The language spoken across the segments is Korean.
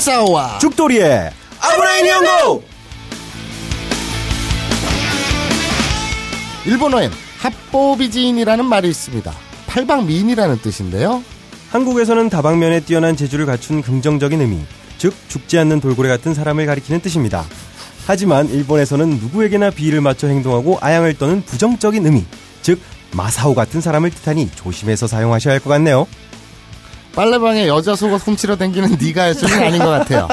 마사오와 죽돌이의 아브라인 연구 일본어엔 합보비지인이라는 말이 있습니다. 팔방미인이라는 뜻인데요. 한국에서는 다방면에 뛰어난 재주를 갖춘 긍정적인 의미, 즉 죽지 않는 돌고래 같은 사람을 가리키는 뜻입니다. 하지만 일본에서는 누구에게나 비위를 맞춰 행동하고 아양을 떠는 부정적인 의미, 즉 마사오 같은 사람을 뜻하니 조심해서 사용하셔야 할 것 같네요. 빨래방에 여자 속옷 훔치러 댕기는 네가 할 소리는 아닌 것 같아요.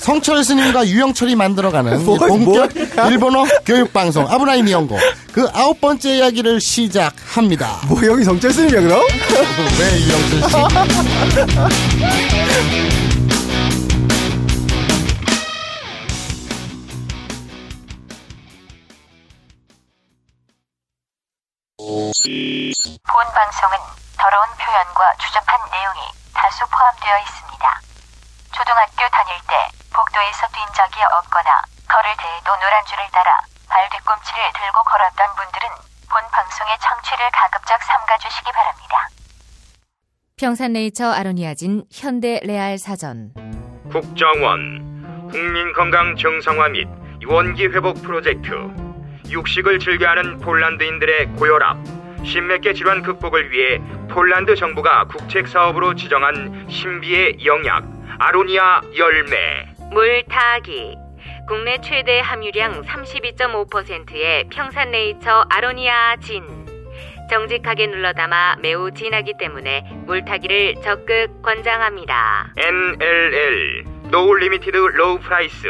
성철 스님과 유영철이 만들어가는 뭘, 본격 일본어 교육방송 아브라인 이연고 그 아홉 번째 이야기를 시작합니다. 뭐 여기 성철 스님이야 그럼? 왜 유영철 씨? 본 방송은 더러운 표현과 추접한 내용이 다수 포함되어 있습니다. 초등학교 다닐 때 복도에서 뛴 적이 없거나 걸을 때에도 노란 줄을 따라 발 뒤꿈치를 들고 걸었던 분들은 본 방송의 청취를 가급적 삼가주시기 바랍니다. 평산네이처 아로니아진 현대 레알 사전 국정원 국민 건강 정상화 및 원기 회복 프로젝트 육식을 즐겨하는 폴란드인들의 고혈압 신맥계 질환 극복을 위해 폴란드 정부가 국책 사업으로 지정한 신비의 영약 아로니아 열매 물타기 국내 최대 함유량 32.5%의 평산네이처 아로니아 진 정직하게 눌러 담아 매우 진하기 때문에 물타기를 적극 권장합니다. NLL no limited low price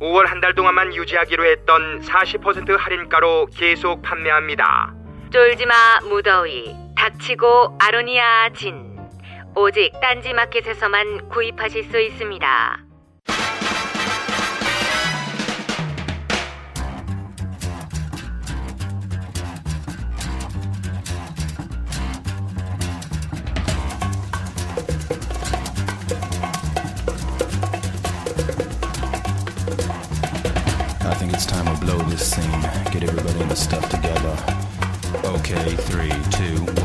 5월 한 달 동안만 유지하기로 했던 40% 할인가로 계속 판매합니다. 쫄지마 무더위 닥치고 아로니아 진 오직 딴지마켓에서만 구입하실 수 있습니다. I think it's time to blow this scene. Get everybody in the stuff. Okay, three, two, one,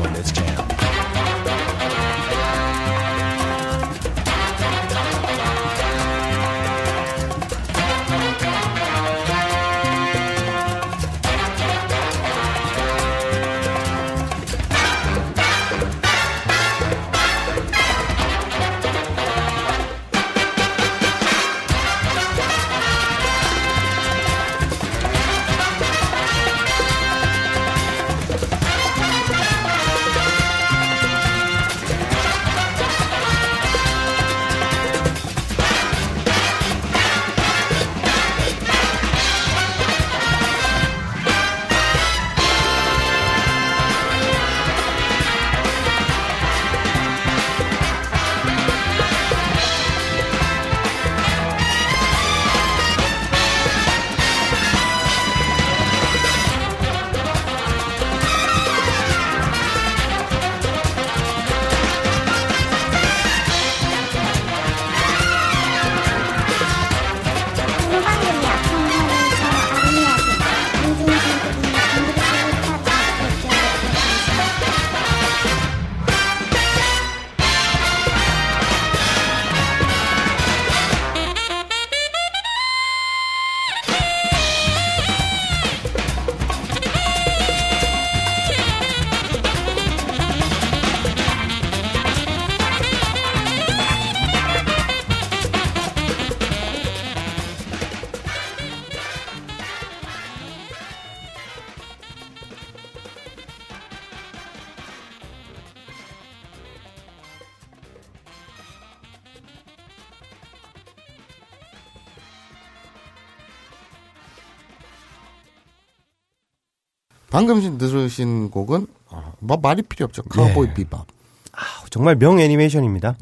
방금 들으신 곡은 아, 뭐 말이 필요 없죠. 카우보이 네. 비밥. 정말 명 애니메이션입니다.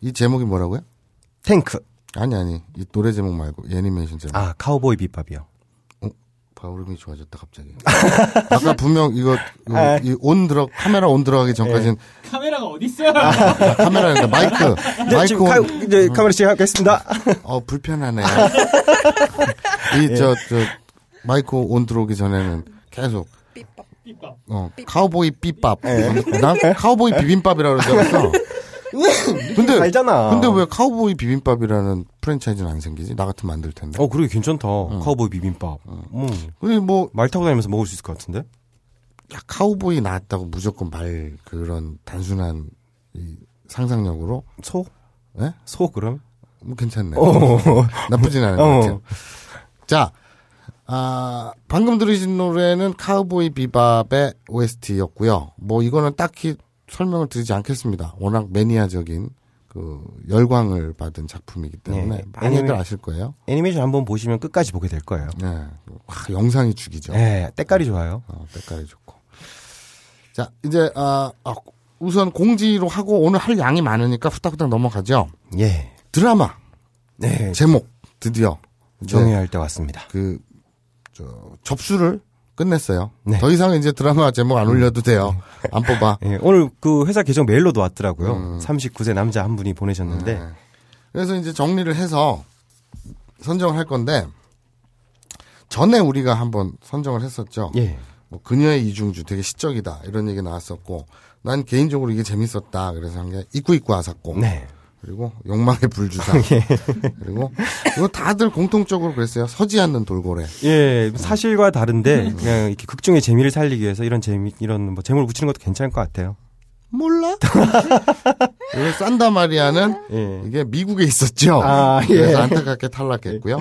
이 제목이 뭐라고요? 탱크. 아니 아니 이 노래 제목 말고 이 애니메이션 제목. 아 카우보이 비밥이요. 발음이 좋아졌다 갑자기. 아까 분명 이거 아. 이온 들어 카메라 온 들어가기 전까지는 카메라가 어디 있어요? 아, 카메라니까 마이크 네, 마이크 지금 온. 카, 이제 카메라 시작하겠습니다. 어 불편하네요. 이저저 마이크 on 들어오기 전에는 계속. 어 카우보이 비밥. 난 카우보이 비빔밥이라고 그랬어. 근데 알잖아. 근데 왜 카우보이 비빔밥이라는 프랜차이즈는 안 생기지? 나 같으면 만들 텐데. 어, 그러게 괜찮다. 카우보이 비빔밥. 음. 근데 뭐 말 타고 다니면서 먹을 수 있을 것 같은데? 야, 카우보이 나왔다고 무조건 말 그런 단순한 이 상상력으로 소? 예? 소 그럼? 뭐 괜찮네. 어. 나쁘진 않은 것 어. 같아요. 자, 아, 방금 들으신 노래는 카우보이 비밥의 OST였고요. 뭐 이거는 딱히 설명을 드리지 않겠습니다. 워낙 매니아적인 그 열광을 받은 작품이기 때문에 네. 많이들 애니메- 아실 거예요. 애니메이션 한번 보시면 끝까지 보게 될 거예요. 네. 와, 영상이 죽이죠. 예, 때깔이 좋아요. 어, 때깔이 좋고. 자, 이제 아, 아, 우선 공지로 하고 오늘 할 양이 많으니까 후딱후딱 넘어가죠. 예. 드라마 네. 제목 드디어 이제 정해야 할 때 왔습니다. 그 저, 접수를 끝냈어요. 네. 더 이상 이제 드라마 제목 안 올려도 돼요. 안 뽑아. 예, 오늘 그 회사 계정 메일로도 왔더라고요. 음. 39세 남자 한 분이 보내셨는데, 네. 그래서 이제 정리를 해서 선정을 할 건데 전에 우리가 한번 선정을 했었죠. 예. 뭐 그녀의 이중주 되게 시적이다 이런 얘기 나왔었고 난 개인적으로 이게 재밌었다 그래서 한게 있고 있고 아삭고 네. 그리고 욕망의 불주사. 그리고 이거 다들 공통적으로 그랬어요. 서지 않는 돌고래. 예, 사실과 다른데, 그냥 이렇게 극중의 재미를 살리기 위해서 이런 재미, 이런 뭐 제목을 붙이는 것도 괜찮을 것 같아요. 몰라? 그리고 산다 마리아는 예. 이게 미국에 있었죠? 아, 예. 그래서 안타깝게 탈락했고요.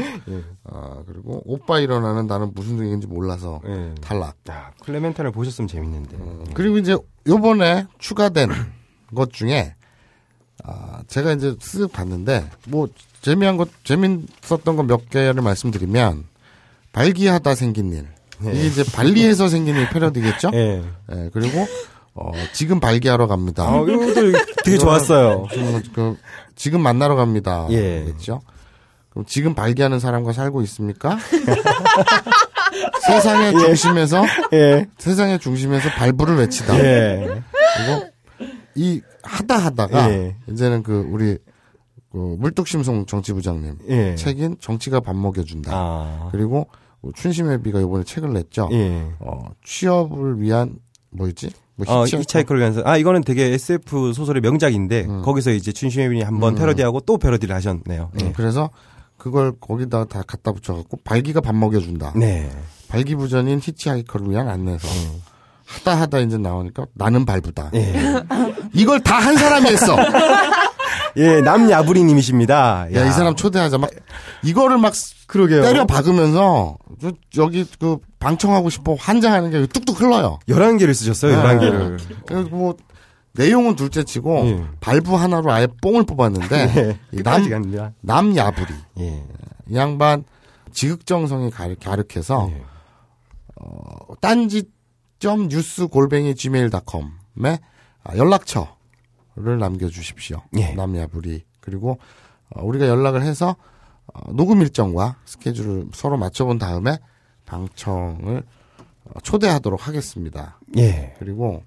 아 그리고 오빠 일어나는 나는 무슨 얘기인지 몰라서 예. 탈락. 야, 클레멘타를 보셨으면 재밌는데. 그리고 이제 요번에 추가된 것 중에 아 제가 이제 쓱 봤는데 뭐 재미한 것 재밌었던 거 몇 개를 말씀드리면 발기하다 생긴 일 이게 이제 발리에서 생긴 일 패러디겠죠? 예. 예, 그리고 어 지금 발기하러 갑니다. 아, 이것도 되게 좋았어요. 지금, 그, 지금 만나러 갑니다. 예. 겠죠? 그럼 지금 발기하는 사람과 살고 있습니까? 세상의 중심에서 예. 세상의 중심에서 발기를 외치다. 예. 그리고 이 하다 하다가 예. 이제는 그 우리 그 물뚝심송 정치부장님 예. 책인 정치가 밥 먹여준다. 아. 그리고 뭐 춘심애비가 이번에 책을 냈죠. 예. 어, 취업을 위한 뭐였지? 뭐 어, hitchhiker? hitchhiker를 위해서. 아, 이거는 되게 SF 소설의 명작인데, 음. 거기서 이제 춘심애비가 한번 패러디하고 또 패러디를 하셨네요. 음, 그래서 그걸 거기다 다 갖다 붙여갖고 발기가 밥 먹여준다. 네. 발기부전인 히치하이커를 위한 안내서. 하다 하다 이제 나오니까 나는 발부다. 예. 이걸 다 한 사람이 했어. 예, 남야부리님이십니다. 야, 이 사람 초대하자. 막, 이거를 막 그러게요. 때려 박으면서, 저- 여기 그 방청하고 싶어 환장하는 게 뚝뚝 흘러요. 11개를 쓰셨어요, 11개를. 그래서 뭐, 내용은 둘째 치고, 예. 발부 하나로 아예 뽕을 뽑았는데, 이 남. 남야부리. 예. 이 양반, 지극정성이 가르, 가르켜서, 예. 어, 딴지. 뉴스 뉴스 골뱅이 gmail.com에 아, 연락처를 남겨주십시오. 예. 남야부리. 그리고 어, 우리가 연락을 해서 어, 녹음 일정과 스케줄을 서로 맞춰본 다음에 방청을 어, 초대하도록 하겠습니다. 예. 그리고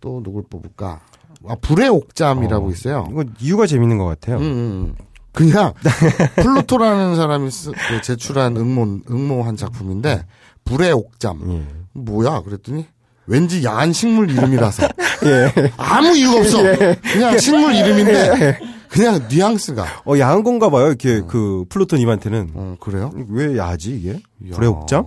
또 누굴 뽑을까? 아, 불의 옥잠이라고 어, 있어요. 이거 이유가 재밌는 것 같아요. 음, 음, 음. 그냥 플루토라는 사람이 쓰, 그 제출한 응모 응모한 작품인데 불의 옥잠 예. 뭐야 그랬더니 왠지 야한 식물 이름이라서 예. 아무 이유가 없어 그냥 식물 이름인데 그냥 뉘앙스가 어, 야한 건가 봐요, 이렇게 그 플루토님한테는. 어 그래요 왜 야하지, 이게? 야. 불의 옥잠?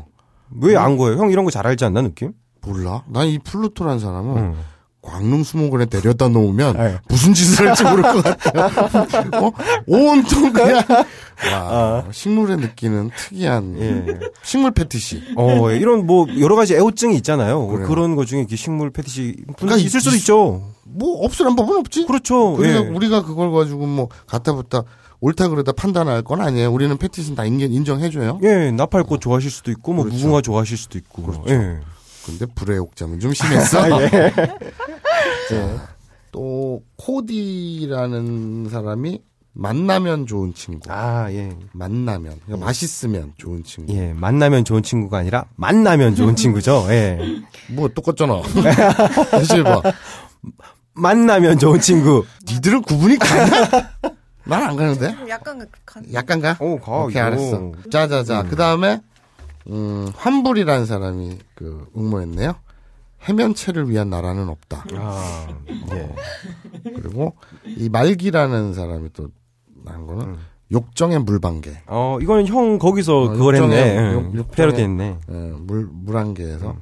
왜 야한 거예요? 형 이런 거 잘 알지 않나, 느낌? 몰라 난 이 플루토라는 사람은 음. 광릉 수목원에 데려다 놓으면 네. 무슨 짓을 할지 모를 것 같아요. 어? 온통 그냥 와, 식물에 느끼는 특이한 예. 식물 패티시. 어, 이런 뭐 여러 가지 애호증이 있잖아요. 그래요. 그런거 중에 이렇게 식물 패티시 그러니까 있을 수도 이- 있죠. 뭐 없으란 법은 없지. 그렇죠. 우리가 예. 우리가 그걸 가지고 뭐 갖다 붙다 옳다 그러다 판단할 건 아니에요. 우리는 패티시는 다 인정, 인정해줘요. 예, 나팔꽃 좋아하실 수도 있고, 뭐 그렇죠. 무궁화 좋아하실 수도 있고. 그렇죠. 예. 근데 불의 옥잠은 좀 심했어. 아, 예. 자, 또 코디라는 사람이 만나면 좋은 친구. 아, 예. 만나면 그러니까 맛있으면 좋은 친구. 예, 만나면 좋은 친구가 아니라 만나면 좋은 친구죠. 예. 뭐 똑같잖아. 사실 봐. 만나면 좋은 친구. 니들은 구분이 가냐? 난안 가는데. 약간 간. 약간 가? 오, 가. 오케이. 알았어. 자자자. 그 다음에 음, 환불이라는 사람이 그 응모했네요. 해면체를 위한 나라는 없다. 아, 예. 그리고 이 말기라는 사람이 또한 거는 음. 욕정의 물방개. 어, 이거는 형 거기서 어, 그걸 육정에, 했네. 응, 육- 육정에- 패러디 했네. 예, 물 물안개에서 음.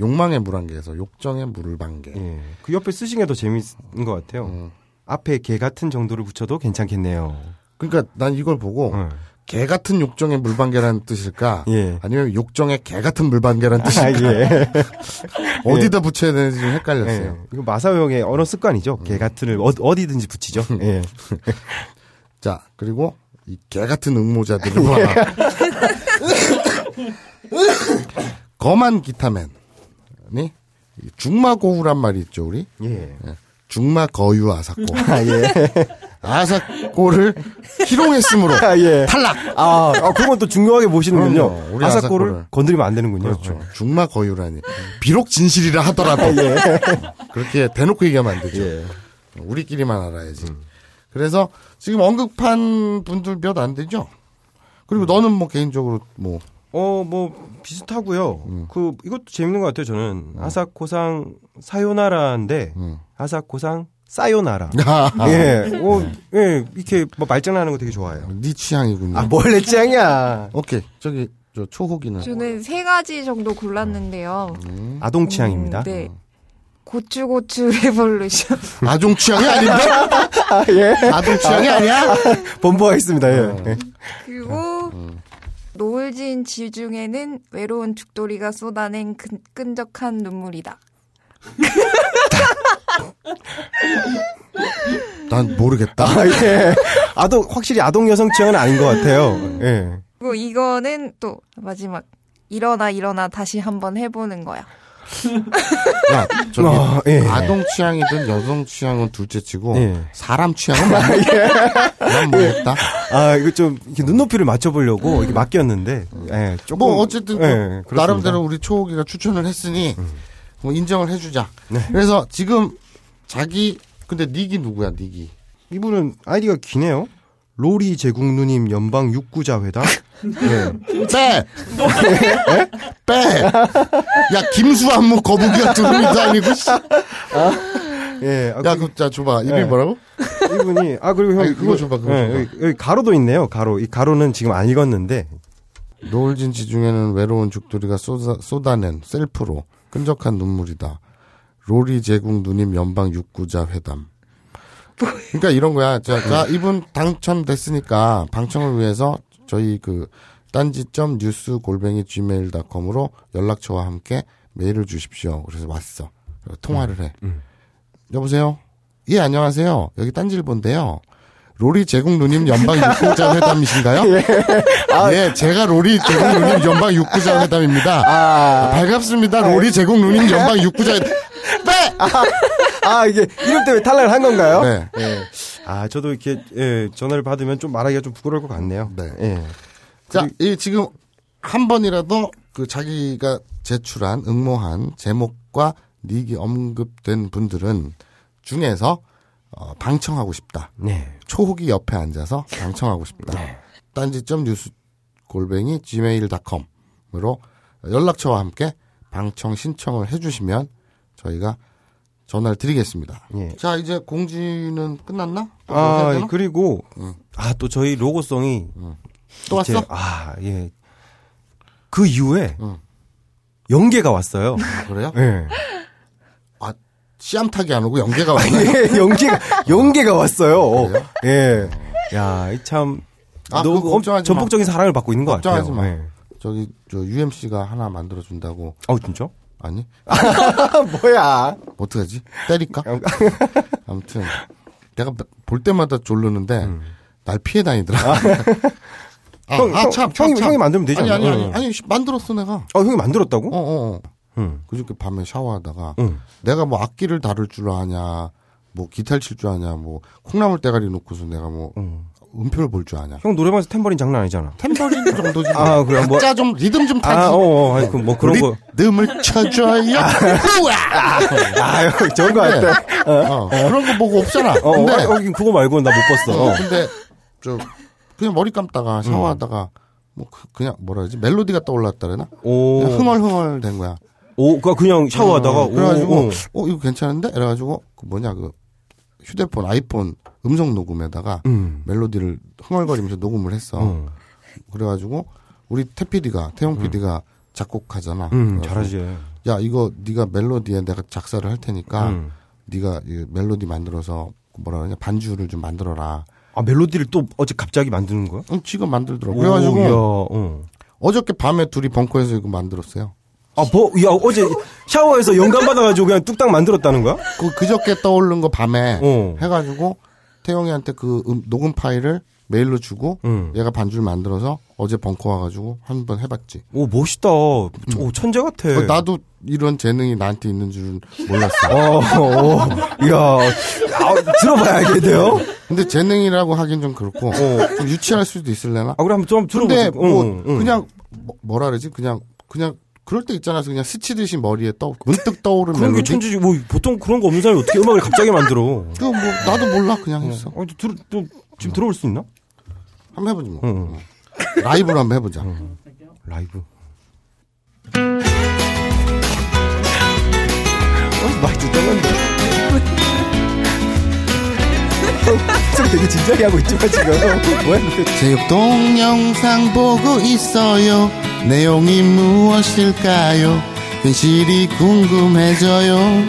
욕망의 물안개에서 욕정의 물방개. 예. 그 옆에 쓰신 게 더 재밌는 것 같아요. 음. 앞에 개 같은 정도를 붙여도 괜찮겠네요. 그러니까 난 이걸 보고 응. 개 같은 욕정의 물방개라는 뜻일까? 예. 아니면 욕정의 개 같은 물방개라는 아, 뜻일까? 예. 어디다 붙여야 되는지 좀 헷갈렸어요. 예. 이거 마사오 형의 언어 습관이죠. 개 같은을 어, 어디든지 붙이죠. 예. 자, 그리고 이 개 같은 응모자들을 봐. 거만 기타맨이 이 중마고우란 말이 있죠, 우리? 예. 중마거유 아사코. 아, 예. 아사코를 희롱했으므로 아, 예. 탈락! 아, 아, 그건 또 중요하게 보시는군요. 아사코를 아사코를. 건드리면 안 되는군요. 그렇죠. 중마 거유라니. 비록 진실이라 하더라도. 그렇게 대놓고 얘기하면 안 되죠. 예. 우리끼리만 알아야지. 그래서 지금 언급한 분들 몇 안 되죠? 그리고 너는 뭐 개인적으로 뭐 어, 뭐, 비슷하고요. 음. 그, 이것도 재밌는 것 같아요, 저는. 아사코상 사요나라인데, 음. 아사코상 사요나라. 아, 예, 어, 예, 이렇게 뭐 말장난하는 거 되게 좋아해요. 네 취향이군요. 아, 뭘내 짱이야. 오케이 저기 저 초호기는 저는 세 가지 정도 골랐는데요. 음. 아동 취향입니다. 음, 네. 고추고추 revolution. 아동 취향이 아닌데? 아, 예. 아동 취향이 아니야? 번복하겠습니다, 예. 어. 예. 그리고 노을진 지중에는 외로운 죽돌이가 쏟아낸 끈, 끈적한 눈물이다. 난 모르겠다. 아, 예. 아동, 확실히 아동 여성 취향은 아닌 것 같아요. 예. 그리고 이거는 또 마지막 일어나 일어나 다시 한번 해보는 거야. 야 저기 어, 예. 아동 취향이든 여성 취향은 둘째치고 예. 사람 취향은 맞네. 난 모르겠다. 아, 이거 좀, 이렇게 눈높이를 맞춰보려고 이렇게 맡겼는데, 예, 조금. 뭐 어쨌든 또 예. 음. 나름대로 우리 초호기가 추천을 했으니 뭐 인정을 해주자. 그래서 지금 자기 근데 닉이 누구야 닉이? 이분은 아이디가 기네요. 로리 제국 누님 연방 육구자 회담. 예. 빼! 빼! 야, 김수한무 거북이가 두루미도 아니고, 씨. 야, 예. 아, 그, 그, 자, 줘봐. 이름이 예. 뭐라고? 이분이 아 그리고 형 아니, 그거 줘봐, 그거 예, 줘봐. 여기, 여기 가로도 있네요. 가로. 이 가로는 지금 안 읽었는데. 노을진 지 중에는 외로운 죽돌이가 쏟아, 쏟아낸 셀프로 끈적한 눈물이다. 로리 제국 누님 연방 육구자 회담. 그러니까 이런 거야. 자, 자, 이분 당첨됐으니까 방청을 위해서 저희 그 딴지점 뉴스 골뱅이 gmail.com으로 연락처와 함께 메일을 주십시오. 그래서 왔어. 그래서 통화를 해. 여보세요? 예, 안녕하세요. 여기 딴지일보인데요. 로리 제국 누님 연방 육구자 회담이신가요? 예, 제가 로리 제국 누님 연방 육구자 회담입니다. 아, 반갑습니다. 로리 제국 누님 연방 육구자 회담. 네! 아 이게 이름 때문에 탈락을 한 건가요? 네. 예. 아 저도 이렇게 예, 전화를 받으면 좀 말하기가 좀 부끄러울 것 같네요. 네. 예. 자, 이 지금 한 번이라도 그 자기가 제출한 응모한 제목과 닉이 언급된 분들은 중에서 어, 방청하고 싶다. 네. 초호기 옆에 앉아서 방청하고 싶다. 딴지점 뉴스 골뱅이 gmail.com으로 연락처와 함께 방청 신청을 해주시면 저희가 전화를 드리겠습니다. 예. 자, 이제 공지는 끝났나? 아? 그리고 응. 아또 저희 로고송이 또 이제- 왔어? 아 예. 그 이후에 응. 연계가 왔어요. 아, 그래요? 예. 아, 씨암탉이 안 오고 연계가 왔나요? 예, 연계가 연계가 왔어요. 그래요? 예. 야, 이참 아, 너무 마. 전폭적인 사랑을 받고 있는 것 같아요. 마. 예. 저기 저 UMC가 하나 만들어 준다고 어, 진짜? 아니 아, 뭐야? 어떡하지? 때릴까? 아무튼 내가 볼 때마다 졸르는데 날 피해 다니더라. 아, 형, 형, 형이- 형이 만들면 되지 아니 아니 않나? 아니, 응. 아니 씨, 만들었어 내가. 어, 형이 만들었다고? 어 어. 어. 응. 그저께 밤에 샤워하다가 응. 내가 뭐 악기를 다룰 줄 아냐, 뭐 기타를 칠 줄 아냐, 뭐 콩나물 대가리 놓고서 내가 뭐 응. 음표를 볼 줄 아냐. 형 노래방에서 탬버린 장난 아니잖아. 템버린 정도지. 아, 그래, 뭐- 각자 좀 리듬 좀 타지. 아, 어, 어, 아니, 그, 뭐 그런 거. 리듬을 쳐줘요. 우와. 아, 형, 좋은 거 같아. 어, 그런 거 보고 없잖아. 어, 근데 어, 어, 그거 말고 나 못 봤어. 어, 어. 근데 저 그냥 머리 감다가 샤워하다가 뭐 그- 그냥 뭐라 그러지 멜로디가 떠올랐다 그러나 오. 흥얼흥얼 된 거야. 오, 그니까 그냥 샤워하다가 어, 그래가지고 오, 어 이거 괜찮은데? 이래가지고 그 뭐냐 그 휴대폰 아이폰 음성 녹음에다가 음. 멜로디를 흥얼거리면서 녹음을 했어. 어. 그래가지고 우리 태 PD가 태용 PD가 작곡하잖아. 음, 그래가지고 잘하지. 야 이거 네가 멜로디에 내가 작사를 할 테니까 음. 네가 이 멜로디 만들어서 그 뭐라 그러냐 반주를 좀 만들어라. 아, 멜로디를 또 어제 갑자기 만드는 거야? 응, 지금 만들더라고. 오, 그래가지고 이야, 어. 어저께 밤에 둘이 벙커에서 이거 만들었어요. 아, 뭐, 야, 어제 샤워해서 영감 받아가지고 그냥 뚝딱 만들었다는 거야? 그 그저께 떠오른 거 밤에 어. 해가지고 태용이한테 그 음- 녹음 파일을 메일로 주고 응. 얘가 반주를 만들어서 어제 벙커 와가지고 한 번 해봤지. 오, 멋있다. 오, 천재 같아. 어, 나도 이런 재능이 나한테 있는 줄은 몰랐어. 어, 어, 이야, 아, 들어봐야 알겠네요. 근데 재능이라고 하긴 좀 그렇고 좀 유치할 수도 있을래나? 아, 그래, 한번 좀 근데 들어보세요. 뭐 응, 응. 그냥 뭐- 뭐라 그러지? 그냥 그냥 그럴 때 있잖아. 그냥 스치듯이 머리에 떠 문득 떠오른 그런 게. 천재지. 뭐, 보통 그런 거 없는 사람이 어떻게 음악을 갑자기 만들어. 그거 뭐 나도 몰라 그냥 했어. 어, 들, 또, 지금 들어볼 수 있나? 한번 해보지 뭐. 응. 라이브로 한번 해보자. 라이브. 어, 많이 듣던 건데. 좀 되게 진지하게 하고 있지만 지금. 뭐야. 제육 동영상 보고 있어요. 내용이 무엇일까요? 현실이 궁금해져요.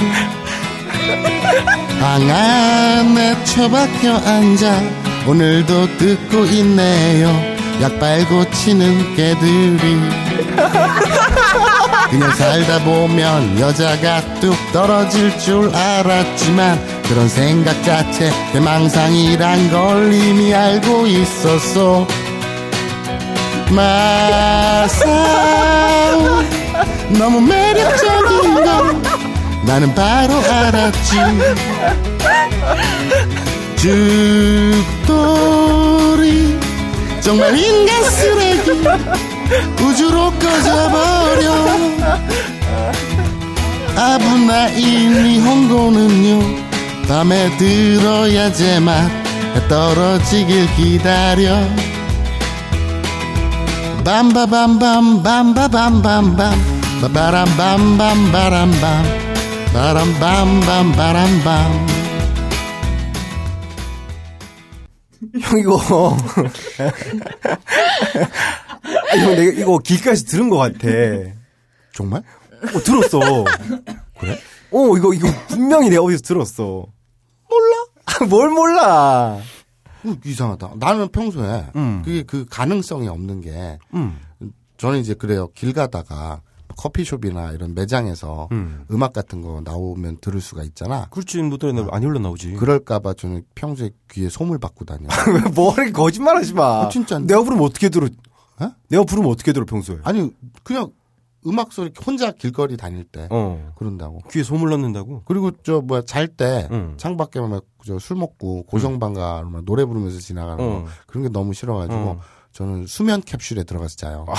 방 안에 처박혀 앉아 오늘도 듣고 있네요. 약 빨고 치는 개들이 그냥 살다 보면 여자가 뚝 떨어질 줄 알았지만 그런 생각 자체 대망상이란 걸 이미 알고 있었어. 마사오 너무 매력적인 걸 나는 바로 알았지. 죽돌이 정말 인간 쓰레기 우주로 꺼져버려. 아부나인 니홍고는요 밤에 들어야 제맛 해 떨어지길 기다려 밤바밤밤 밤바밤밤밤 바바람밤밤 바람밤 바람밤밤 바람밤 형, 이거. 아, 이거 내가, 이거 길가에서 들은 것 같아. 정말? 어, 들었어. 그래? 어, 이거, 이거 분명히 내가 어디서 들었어. 뭘 몰라. 어, 이상하다 나는 평소에 음. 그게 그 가능성이 없는 게 음. 저는 이제 그래요. 길 가다가 커피숍이나 이런 매장에서 음. 음. 악 같은 거 나오면 들을 수가 있잖아. 그렇지, 뭐, 노래는 안 흘러나오지. 그럴까봐 저는 평소에 귀에 솜을 받고 다녀. 뭐, 이렇게 거짓말 하지 마. 어, 진짜인데. 내가 부르면 어떻게 들어? 어? 내가 부르면 어떻게 들어, 평소에? 아니 그냥 음악 소리 혼자 길거리 다닐 때 어. 그런다고. 귀에 소문 넣는다고? 그리고 저 뭐야 잘때 응. 창밖에 막저술 먹고 고성방가 막 노래 부르면서 지나가는 거 어. 그런 게 너무 싫어가지고 어. 저는 수면 캡슐에 들어가서 자요.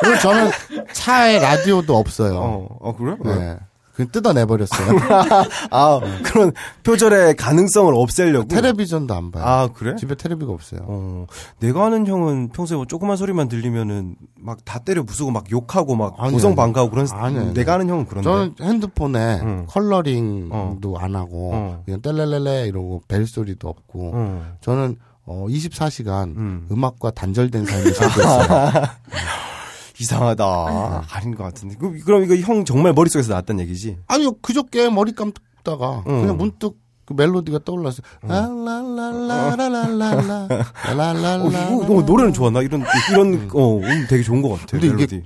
그리고 저는 차에 라디오도 없어요. 어, 어, 그래? 네. 그냥 뜯어내버렸어요. 아, 그런 표절의 가능성을 없애려고. 텔레비전도 안 봐요. 아, 그래? 집에 텔레비가 없어요. 어, 내가 아는 형은 평소에 뭐 조그만 소리만 들리면은 막 다 때려 부수고 막 욕하고 막 고성방가하고 그런 아니, 아니. 내가 아는 형은 그런데. 저는 핸드폰에 응. 컬러링도 안 하고 어. 그냥 뗄레레레 이러고 벨 소리도 없고 어. 저는 어 24시간 음. 음. 악과 단절된 삶을 살고 있어요. 이상하다. 아닌 것 같은데. 그, 그럼 이거 형 정말 머릿속에서 나왔단 얘기지? 아니요 그저께 머리 감다가 응. 그냥 문득 그 멜로디가 떠올랐어요. 라라라라라라라라 어, 라라라라. 이거, 어, 노래는 좋아. 나 이런, 이런, 어, 음, 되게 좋은 것 같아. 근데 이게- 멜로디.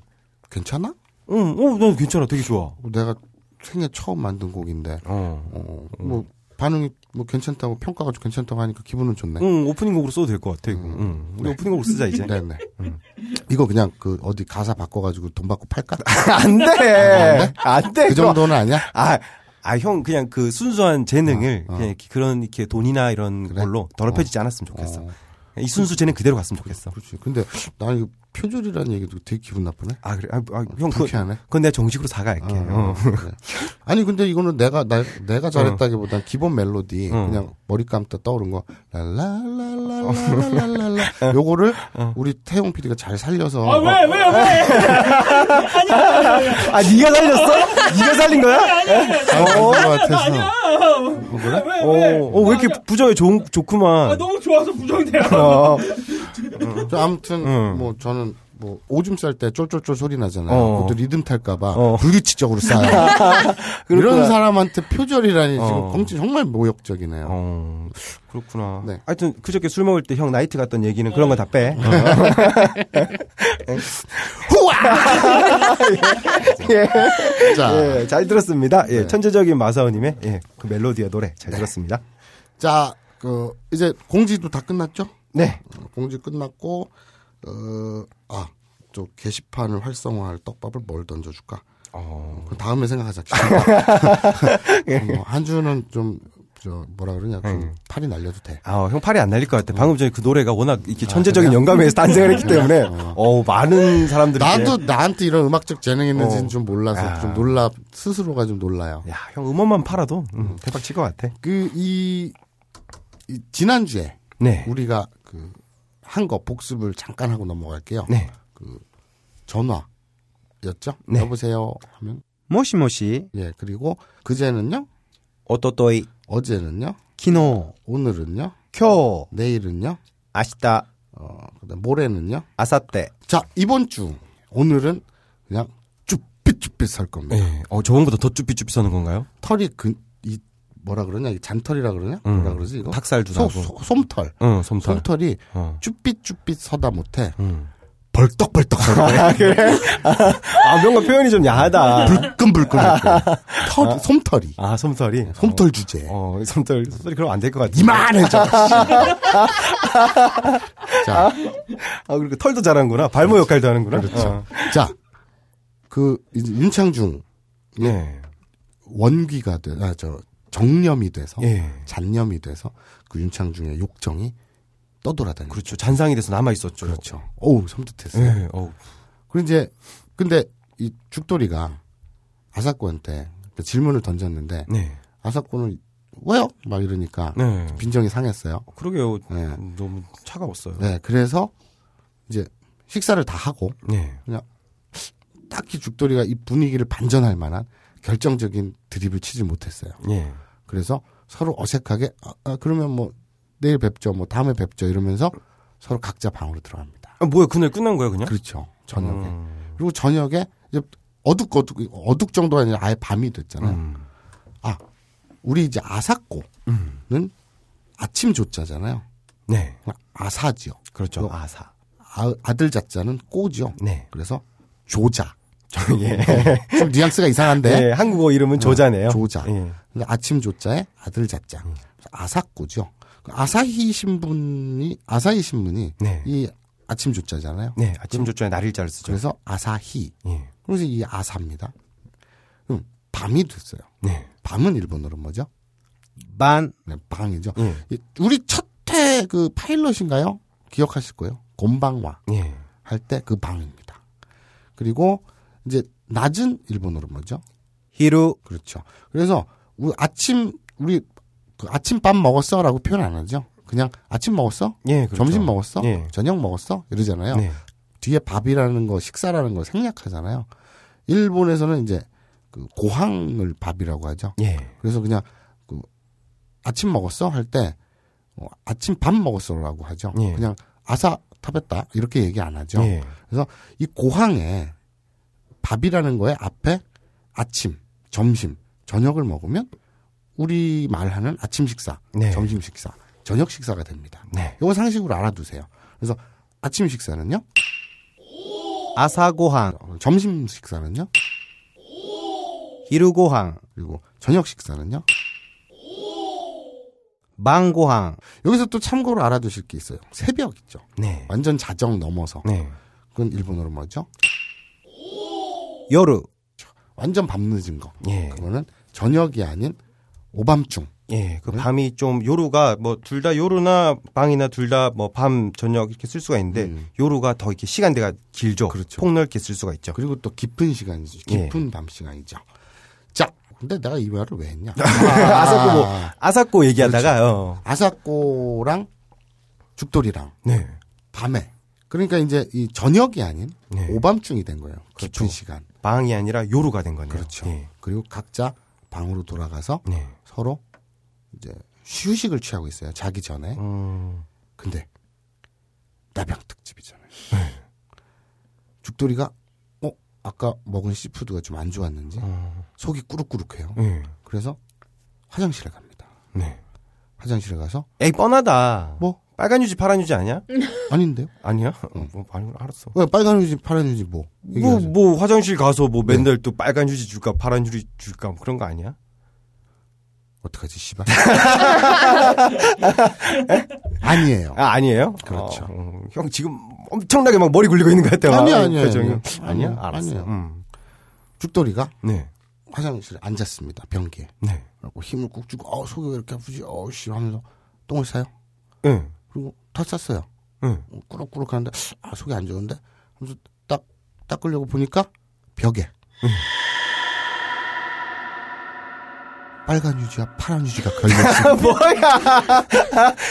괜찮아? 응, 어, 난 괜찮아. 되게 좋아. 내가 생애 처음 만든 곡인데 어. 어, 뭐 반응이 뭐 괜찮다고 평가가 좀 괜찮다고 하니까 기분은 좋네. 응, 오프닝 곡으로 써도 될 것 같아, 이거. 응. 우리 오프닝 곡으로 쓰자, 이제. 네네. 이거 그냥 그 어디 가사 바꿔가지고 돈 받고 팔까? 안 돼! 안 돼! 그 그거. 정도는 아니야? 아, 아, 형, 그냥 그 순수한 재능을, 어, 어. 그냥 이렇게 그런, 이렇게 돈이나 이런 그래? 걸로 더럽혀지지 않았으면 좋겠어. 어, 이 순수 재능 그대로 갔으면 좋겠어. 그렇지. 근데 나 이거 표절이라는 얘기도 되게 기분 나쁘네. 아 그래, 아, 아, 형 불쾌하네. 그건 내가 정식으로 사과할게. 어, 어. 그래. 아니 근데 이거는 내가 나, 내가 잘했다기보단 기본 멜로디 어. 그냥 머리 감다 떠오른 거 랄랄랄랄랄랄랄라 요거를 우리 태용 PD가 잘 살려서 아, 왜, 왜, 왜? 아 네가 살렸어? 네가 살린 거야? 잘 만든 것 같아서 아니야. 어, 그래? 왜, 어, 왜? 어, 왜 이렇게 부정이 좋은 좋구만. 아, 너무 좋아서 부정돼요. 어. 저 아무튼 응. 뭐 저는 뭐 오줌 쌀 때 쫄쫄쫄 소리 나잖아요. 어. 그것도 리듬 탈까봐 어. 불규칙적으로 싸요. 이런. 사람한테 표절이라니 지금 어. 공지 정말 모욕적이네요. 어, 그렇구나. 네. 하여튼 그저께 술 먹을 때 형 나이트 갔던 얘기는 그런 거 다 빼. 자, 예, 잘 들었습니다. 예, 네. 천재적인 마사오님의 예, 그 멜로디와 노래 잘 들었습니다. 자, 그 이제 공지도 다 끝났죠? 네. 어, 공지 끝났고 어, 아, 저 게시판을 활성화할 떡밥을 뭘 던져줄까? 어, 그럼 다음에 생각하자. 뭐, 한 주는 좀, 저, 뭐라 그러냐, 좀 음. 팔이 날려도 돼. 아, 형 팔이 안 날릴 것 같아. 방금 전에 그 노래가 워낙 이렇게 천재적인 영감에서 탄생을 했기 때문에 어, 많은 사람들이 나도 나한테 이런 음악적 재능이 있는지는 어. 좀 몰라서 아. 좀 놀라, 스스로가 좀 놀라요. 야, 형 음원만 팔아도 음, 대박 칠 것 같아. 그, 이, 이 지난주에 네. 우리가 그, 한 거 복습을 잠깐 하고 넘어갈게요. 네. 전화였죠? 네. 여보세요? 하면, 모시모시 예, 그리고 그제는요? 오토토이 어제는요? 키노 오늘은요? 쿄 내일은요? 아시다 어, 그다음 모레는요? 아사떼. 자, 이번 주 오늘은 그냥 쭈삣쭈삣 살 겁니다. 예. 어, 저번보다 더 쭈삐쭈삐 서는 건가요? 털이 그, 이, 뭐라 그러냐? 이 잔털이라 그러냐? 음. 뭐라 그러지, 이거? 닭살도 소, 나고. 소, 솜털. 응, 솜털. 솜털이 어. 쭈삣쭈삣 서다 못해. 음. 벌떡벌떡 설 거야. 아, 그래? 아, 뭔가 표현이 좀 야하다. 불끈불끈 할 거야. 털, 솜털이. 아, 솜털이? 솜털 주제. 어, 솜털, 솜털이 그럼 안 될 것 같아. 이만해져. 자, 아, 그리고 털도 잘하는구나. 발모 역할도 하는구나. 그렇죠. 어. 자, 그, 윤창중 네. 원귀가 돼, 아, 저, 정념이 돼서, 예. 잔념이 돼서, 그 윤창중의 욕정이 떠돌아다니죠. 그렇죠. 잔상이 돼서 남아 있었죠. 그렇죠. 어우, 섬뜩했어요. 예, 어우. 그리고 이제, 근데, 이 죽돌이가 아사코한테 그 질문을 던졌는데, 네. 아사코는, 왜요? 막 이러니까, 네. 빈정이 상했어요. 그러게요. 네. 너무 차가웠어요. 네, 그래서, 이제, 식사를 다 하고, 네. 딱히 죽돌이가 이 분위기를 반전할 만한 결정적인 드립을 치지 못했어요. 예. 그래서 서로 어색하게 아, 아, 그러면 뭐 내일 뵙죠, 뭐 다음에 뵙죠 이러면서 서로 각자 방으로 들어갑니다. 아, 뭐야, 그날 끝난 거야, 그냥? 그렇죠. 저녁에 음. 그리고 저녁에 이제 어둑 어둑 어둑 정도가 아니라 아예 밤이 됐잖아요. 음. 아 우리 이제 아사코는 음. 아침 조자잖아요. 네. 아사지요. 그렇죠. 그 아사. 아, 아들 자자는 꼬지요. 네. 그래서 조자. 예. 좀 뉘앙스가 이상한데 네, 한국어 이름은 조자네요. 조자. 예. 아침 조자에 아들 자자. 음. 아사코죠. 그 아사히 신문이 아사히 신문이 네. 이 아침 조자잖아요. 네, 아침 조자에 날일자를 쓰죠. 그래서 아사히. 예. 그래서 이 아사입니다. 그럼 밤이 됐어요. 네. 밤은 일본어로 뭐죠? 반. 네, 방이죠. 예. 이- 우리 첫회 그 파일럿인가요? 기억하실 거예요. 곤방와 예. 할때 그 방입니다. 그리고 이제 낮은 일본어로 뭐죠? 히루. 그렇죠. 그래서 우리 아침 우리 그 아침밥 먹었어라고 표현 안 하죠. 그냥 아침 먹었어? 예, 그렇죠. 점심 먹었어? 예. 저녁 먹었어? 이러잖아요. 네. 뒤에 밥이라는 거, 식사라는 걸 생략하잖아요. 일본에서는 이제 그 고항을 밥이라고 하죠. 예. 그래서 그냥 그 아침 먹었어 할 때 어, 아침 밥 먹었어라고 하죠. 예. 그냥 아사 타bes다 이렇게 얘기 안 하죠. 예. 그래서 이 고항에 밥이라는 거에 앞에 아침, 점심, 저녁을 먹으면 우리 말하는 아침 식사, 네. 점심 식사, 저녁 식사가 됩니다. 네. 이거 상식으로 알아두세요. 그래서 아침 식사는요, 아사고항. 어, 점심 식사는요, 히루고항. 그리고 저녁 식사는요. 망고항. 여기서 또 참고로 알아두실 게 있어요. 새벽 있죠. 네. 완전 자정 넘어서. 네. 그건 일본어로 뭐죠? 요루. 완전 밤 늦은 거. 예. 그거는 저녁이 아닌 오밤중. 예, 그 밤이 좀 요루가 뭐 둘 다 요루나 방이나 둘 다 뭐 밤 저녁 이렇게 쓸 수가 있는데 음. 요루가 더 이렇게 시간대가 길죠. 그렇죠. 폭넓게 쓸 수가 있죠. 그리고 또 깊은 시간이죠. 예. 깊은 밤 시간이죠. 자, 근데 내가 이 말을 왜 했냐? 아, 사코 뭐, 아사코 얘기하다가 그렇죠. 어. 아사코랑 죽돌이랑 네. 밤에 그러니까 이제 이 저녁이 아닌 네. 오밤중이 된 거예요. 깊은 그렇죠. 시간. 방이 아니라 요루가 된 거네요. 그렇죠. 예. 그리고 각자 방으로 돌아가서 네. 서로 이제 휴식을 취하고 있어요. 자기 전에. 음. 근데 나병 특집이잖아요. 죽돌이가 어 아까 먹은 seafood가 좀 안 좋았는지 어. 속이 꾸룩꾸룩해요. 예. 그래서 화장실에 갑니다. 네. 화장실에 가서 에이 뻔하다. 뭐 빨간 휴지 파란 휴지 아니야? 아닌데요? 아니야? 어, 뭐 아니, 알았어. 왜 빨간 휴지 파란 휴지 뭐? 뭐, 얘기하세요. 뭐 화장실 가서 뭐 네. 맨날 또 빨간 휴지 줄까 파란 휴지 줄까 뭐 그런 거 아니야? 어떡하지 씨발. 아니에요. 아 아니에요? 그렇죠. 어, 음, 형 지금 엄청나게 막 머리 굴리고 있는 것 같아요. 아니야, 아, 아니야. 아니야. 아니야? 알았어. 아니에요. 음. 죽돌이가 네. 화장실에 앉았습니다. 변기에. 네. 그리고 힘을 꾹 주고 어 속이 왜 이렇게 아프지? 어씨 하면서 똥을 싸요. 응. 그리고 다 쌌어요. 응. 꾸룩꾸룩 하는데 아 속이 안 좋은데 하면서 딱 닦으려고 보니까 벽에 빨간 유지와 파란 유지가 걸려있어요. 뭐야?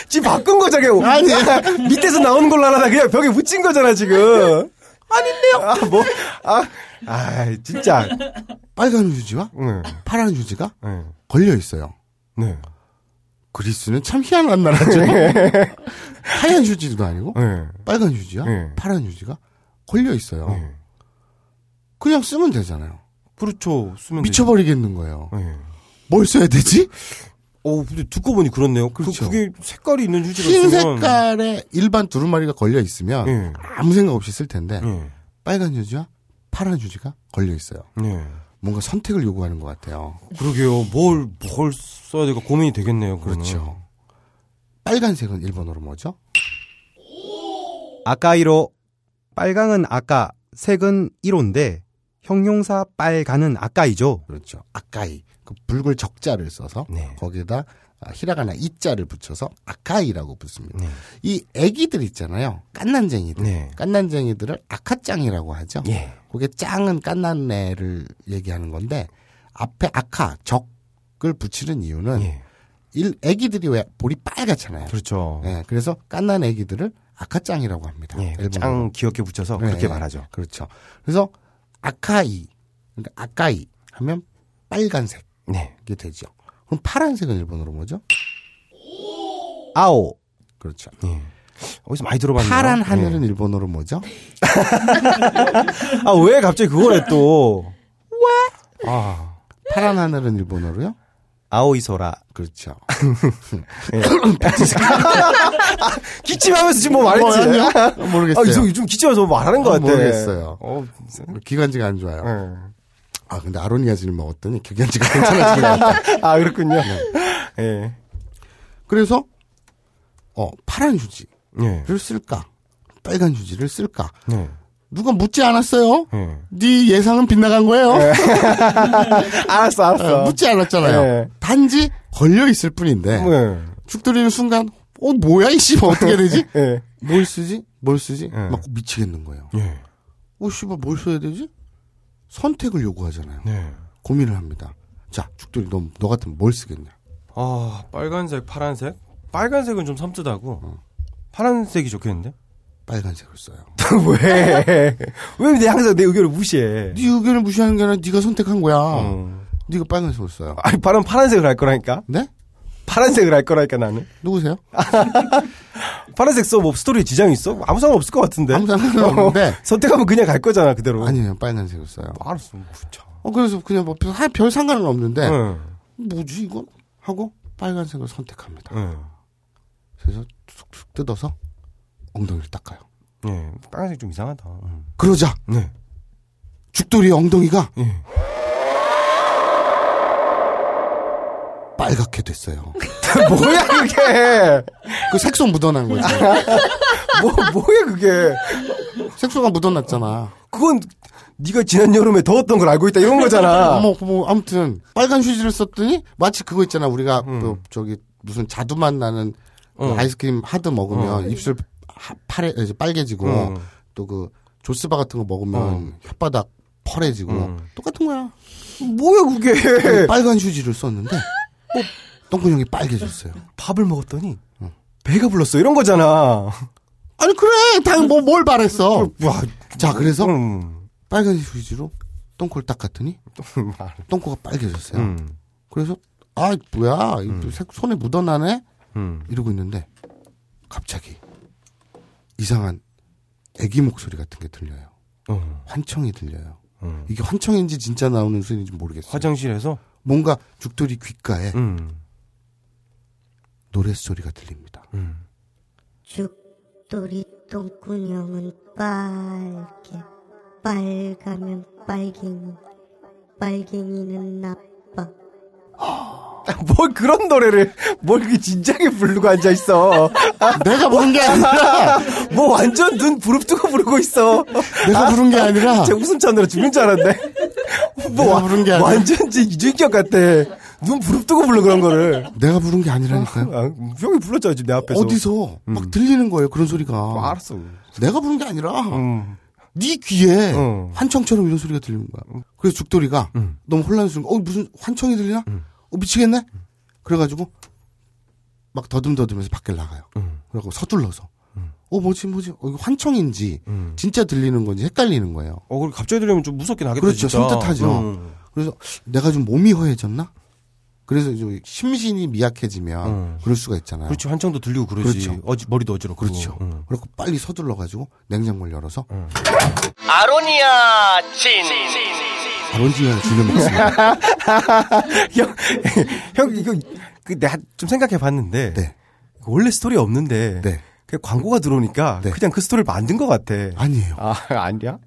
지금 바꾼 거잖아요. 아니. 밑에서 나오는 걸로 알아. 그냥 벽에 붙인 거잖아, 지금. 아닌데요? 아, 뭐. 아, 아, 진짜. 빨간 유지와 응. 파란 유지가 응. 걸려 있어요. 네. 그리스는 참 희한한 나라죠. 하얀 휴지도 아니고 네. 빨간 휴지와 네. 파란 휴지가 걸려 있어요. 네. 그냥 쓰면 되잖아요. 그렇죠. 쓰면 미쳐버리겠는 거예요. 되죠. 네. 뭘 써야 되지? 어, 근데 듣고 보니 그렇네요. 그, 그렇죠. 그 게 색깔이 있는 휴지가 흰 있으면. 색깔의 일반 두루마리가 걸려 있으면 네. 아무 생각 없이 쓸 텐데 네. 빨간 휴지와 파란 휴지가 걸려 있어요. 네. 뭔가 선택을 요구하는 것 같아요. 그러게요. 뭘, 뭘 써야 될까 고민이 되겠네요. 그거는. 그렇죠. 빨간색은 일본어로 뭐죠? 아까이로 빨강은 아까, 색은 1호인데 형용사 빨간은 아까이죠. 그렇죠. 아까이. 그 붉을 적자를 써서 네. 거기에다 아, 히라가나 이자를 붙여서 아카이라고 붙습니다. 네. 이 애기들 있잖아요. 깐난쟁이들. 네. 깐난쟁이들을 아카짱이라고 하죠. 예. 그게 짱은 깐난애를 얘기하는 건데 앞에 아카 적을 붙이는 이유는 예. 일 애기들이 왜 볼이 빨갛잖아요. 그렇죠. 예, 그래서 깐난 애기들을 아카짱이라고 합니다. 예. 일본어로. 짱 귀엽게 붙여서 네, 그렇게 네. 말하죠. 그렇죠. 그래서 아카이 그러니까 아까이 하면 빨간색이 네. 되죠. 그럼 파란색은 일본어로 뭐죠? 아오, 그렇죠. 예. 어디서 많이 들어봤네요. 파란 하늘은 예. 일본어로 뭐죠? 아, 왜 갑자기 그걸 해 또? 왜? 아. 파란 하늘은 일본어로요? 아오이소라. 그렇죠. 기침하면서 지금 뭐 말했지? 뭐? 아, 모르겠어요. 이성 요즘 기침하면서 뭐 말하는 것 아, 같아. 모르겠어요. 어, 기관지가 안 좋아요. 예. 아 근데 아로니아진을 먹었더니 기관지가 괜찮아지긴 했다. 아, 그렇군요. 네. 예. 그래서 어 파란 휴지를 예. 쓸까? 빨간 휴지를 쓸까? 예. 누가 묻지 않았어요? 예. 네 예상은 빗나간 거예요. 알았어, 알았어. 어, 묻지 않았잖아요. 예. 단지 걸려 있을 뿐인데 예. 죽들이는 순간 어 뭐야 이 씨발 어떻게 되지? 예. 뭘 쓰지? 뭘 쓰지? 예. 막 미치겠는 거예요. 예. 어 씨발 뭘 써야 되지? 선택을 요구하잖아요. 네. 고민을 합니다. 자 죽들이 너, 너 같으면 뭘 쓰겠냐? 아, 빨간색, 파란색? 빨간색은 좀 섬뜩하고, 어. 파란색이 좋겠는데? 빨간색을 써요. 왜? 왜 내 항상 내 의견을 무시해? 네 의견을 무시하는 게 아니라 네가 선택한 거야. 어. 네가 빨간색을 써요. 아니, 파란, 파란색을 할 거라니까? 네? 파란색을 할 거라니까, 나는. 누구세요? 파란색 써, 뭐, 스토리에 지장이 있어? 아무 상관 없을 것 같은데? 아무 상관 없는데 선택하면 그냥 갈 거잖아, 그대로. 아니에요 빨간색을 써요. 알았어, 그쵸. 어 그래서 그냥 뭐별 상관은 없는데 응. 뭐지 이건 하고 빨간색을 선택합니다. 응. 그래서 툭툭 뜯어서 엉덩이를 닦아요. 예, 빨간색 좀 이상하다. 응. 그러자 네. 죽돌이의 엉덩이가 예. 빨갛게 됐어요. 뭐야, 그게! 그 색소 묻어난 거지. 뭐, 뭐야, 그게! 색소가 묻어났잖아. 그건 네가 지난 여름에 더웠던 걸 알고 있다 이런 거잖아. 뭐, 뭐 아무튼 빨간 휴지를 썼더니 마치 그거 있잖아 우리가 음. 그 저기 무슨 자두맛 나는 그 어. 아이스크림 하드 먹으면 어. 입술 하- 파래 빨개지고 음. 또그 조스바 같은 거 먹으면 어. 혓바닥 펄해지고 음. 똑같은 거야. 뭐야 그게? 빨간 휴지를 썼는데 뭐 똥구녕이 빨개졌어요. 밥을 먹었더니 배가 불렀어 이런 거잖아. 아니 그래 당뭐 뭘 바랬어. 와, 자 그래서 음. 빨간 휴지로 똥코를 닦았더니 똥코가 빨개졌어요. 음. 그래서 아 뭐야 이 색- 손에 묻어나네 음. 이러고 있는데 갑자기 이상한 애기 목소리 같은 게 들려요. 어. 환청이 들려요. 음. 이게 환청인지 진짜 나오는 소리인지 모르겠어요. 화장실에서 뭔가 죽돌이 귓가에 음. 노랫소리가 들립니다. 음. 죽돌이 똥구녕은 빨개 빨가면 빨갱이 빨갱이는 나빠 뭘 그런 노래를 뭘 이렇게 진지하게 부르고 앉아 있어. 내가 부른 게 아니라 뭐 완전 눈 부릅뜨고 부르고 있어. 내가 부른 게 아니라 제 웃음 참느라 죽는 줄 알았네. 뭐 부른 게 아니라 완전 제 이준격 같아. 눈 부릅뜨고 부르 그런 거를. 내가 부른 게 아니라니까요. 아, 형이 불렀잖아 지금 내 앞에서. 어디서 막 들리는 거예요 그런 소리가. 뭐 알았어. 내가 부른 게 아니라 음. 네 귀에 어. 환청처럼 이런 소리가 들리는 거야. 그래서 죽돌이가 음. 너무 혼란스러운 거야. 어 무슨 환청이 들리나? 음. 어 미치겠네. 그래가지고 막 더듬더듬해서 밖에 나가요. 음. 그래갖고 서둘러서 어 뭐지 뭐지 어, 이거 환청인지 음. 진짜 들리는 건지 헷갈리는 거예요. 어, 그리고 갑자기 들으면 좀 무섭긴 하겠다. 그렇죠. 진짜. 섬뜩하죠. 음. 그래서 내가 좀 몸이 허해졌나? 그래서 좀 심신이 미약해지면 음. 그럴 수가 있잖아요. 그렇지 환청도 들리고 그러지. 그렇죠. 어지, 머리도 어지럽고. 그렇죠. 음. 그래서 빨리 서둘러가지고 냉장고를 열어서 아로니아 진. 아론지가 진을 먹습니다. 형, 형 이거 그 내가 좀 생각해 봤는데 네. 원래 스토리 없는데 네. 그냥 광고가 들어오니까 네. 그냥 그 스토리를 만든 것 같아. 아니에요. 아 아니야?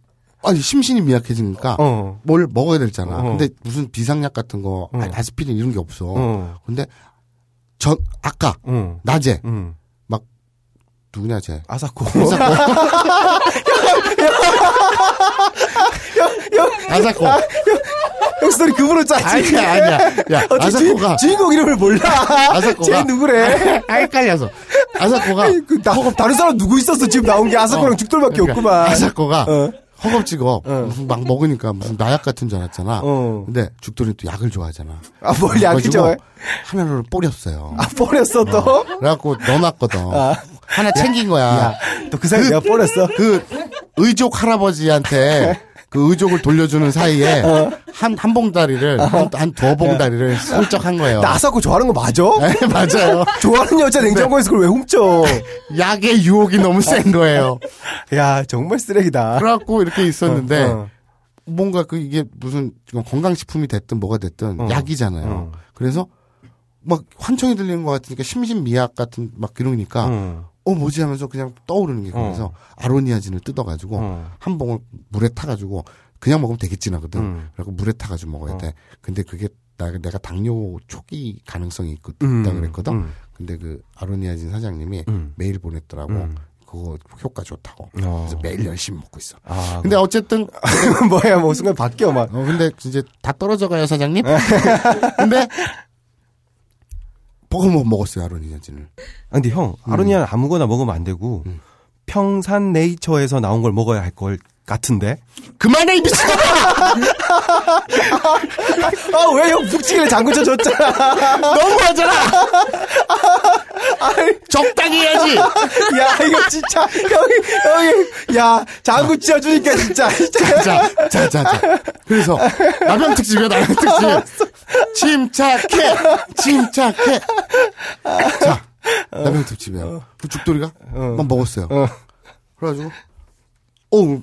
아니 심신이 미약해지니까 어. 뭘 먹어야 되잖아. 어. 근데 무슨 비상약 같은 거 어. 아, 아스피린 이런 게 없어. 어. 근데 전 아까 응. 낮에 응. 막 누구냐 쟤 아사코. 아사코 형 스토리 그분으로 짜지. 아니야 아니야 야 아사코가 주, 인공 이름을 몰라. 아사코가 쟤 누구래? 아, 헷갈려서 아사코가 그 나, 다른 사람 누구 있었어? 지금 나온 게 아사코랑 어. 죽돌밖에 그러니까 없구만. 아사코가 어. 허겁지겁 어. 무슨 막 먹으니까 무슨 나약 같은 줄 알았잖아. 어. 근데 죽돌이 또 약을 좋아하잖아. 아, 뭘 약이 그래가지고 좋아해? 하나를 뿌렸어요. 아, 버렸어, 또? 그래갖고 넣어놨거든. 아. 하나 챙긴 거야. 야, 또그 사이 내가 버렸어. 그 의족 할아버지한테 그 의족을 돌려주는 사이에 한, 한 봉다리를, 한, 한두 봉다리를 슬쩍 한 거예요. 나 아사코 좋아하는 거 맞아? 네, 맞아요. 좋아하는 여자 냉장고에서 그걸 왜 훔쳐? 약의 유혹이 너무 센 거예요. 야, 정말 쓰레기다. 그래갖고 이렇게 있었는데, 어, 어. 뭔가 그 이게 무슨 건강식품이 됐든 뭐가 됐든 어. 약이잖아요. 어. 그래서 막 환청이 들리는 것 같으니까 심신미약 같은 막 이러니까 응. 어 뭐지 하면서 그냥 떠오르는 게 그래서 어. 아로니아진을 뜯어가지고 어. 한 봉을 물에 타가지고 그냥 먹으면 되게 진하거든. 음. 그래고 물에 타가지고 먹어야 어. 돼. 근데 그게 나, 내가 당뇨 초기 가능성이 있고 음. 있다 그랬거든. 음. 근데 그 아로니아진 사장님이 음. 메일 보냈더라고. 음. 그거 효과 좋다고. 어. 그래서 매일 열심히 먹고 있어. 아, 근데 어쨌든 뭐야, 뭐 순간 바뀌어, 막. 어 근데 이제 다 떨어져 가요 사장님. 근데 버거 못 먹었어요 아로니아진을. 아, 근데 형, 아로니아는 아무거나 먹으면 안 되고, 음. 평산 네이처에서 나온 걸 먹어야 할 걸 같은데? 그만해 이 미친놈아. 아, 왜 형 북치기를 장구 쳐 줬잖아. 너무하잖아. 적당히 해야지. 야, 이거 진짜, 형이, 형이, 야, 장구 치어주니까 진짜, 진짜. 자, 자, 자, 자. 그래서 남양 특집이야 남양 특집. 침착해, 침착해. 자, 남양 특집이야. 그 죽돌이가 막 먹었어요. 그래가지고, 어,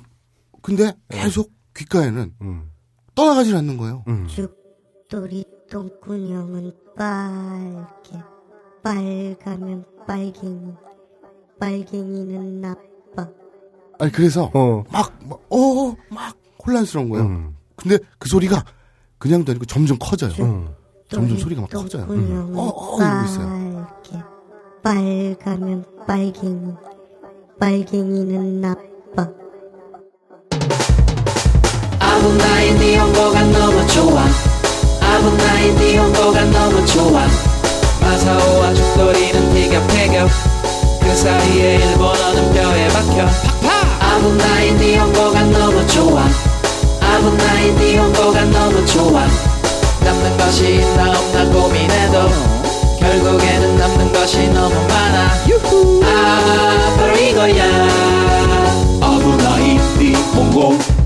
근데 계속 귓가에는 음. 떠나가질 않는 거예요. 음. 죽돌이 똥구녕은 빨개 빨가면 빨갱이 빨갱이는 나빠 아니 그래서 어. 막, 막, 어, 막 혼란스러운 거예요. 음. 근데 그 소리가 그냥도 아니고 점점 커져요. 음. 점점 소리가 막 커져요. 똥구녕은 어, 어, 이러고 있어요. 빨개 빨가면 빨갱이 빨갱이는 나빠 아무 나의 니혼고가 너무 좋아. 아무 나의 니혼고가 너무 좋아. 마사오와 죽돌이는 티격태격 그 사이에 일본어는 뼈에 박혀. 아무 나의 니혼고가 너무 좋아. 아무 나의 니혼고가 너무 좋아. 남는 것이 있나 없나 고민해도 결국에는 남는 것이 너무 많아. 아 바로 이거야. 아무 나의 니혼고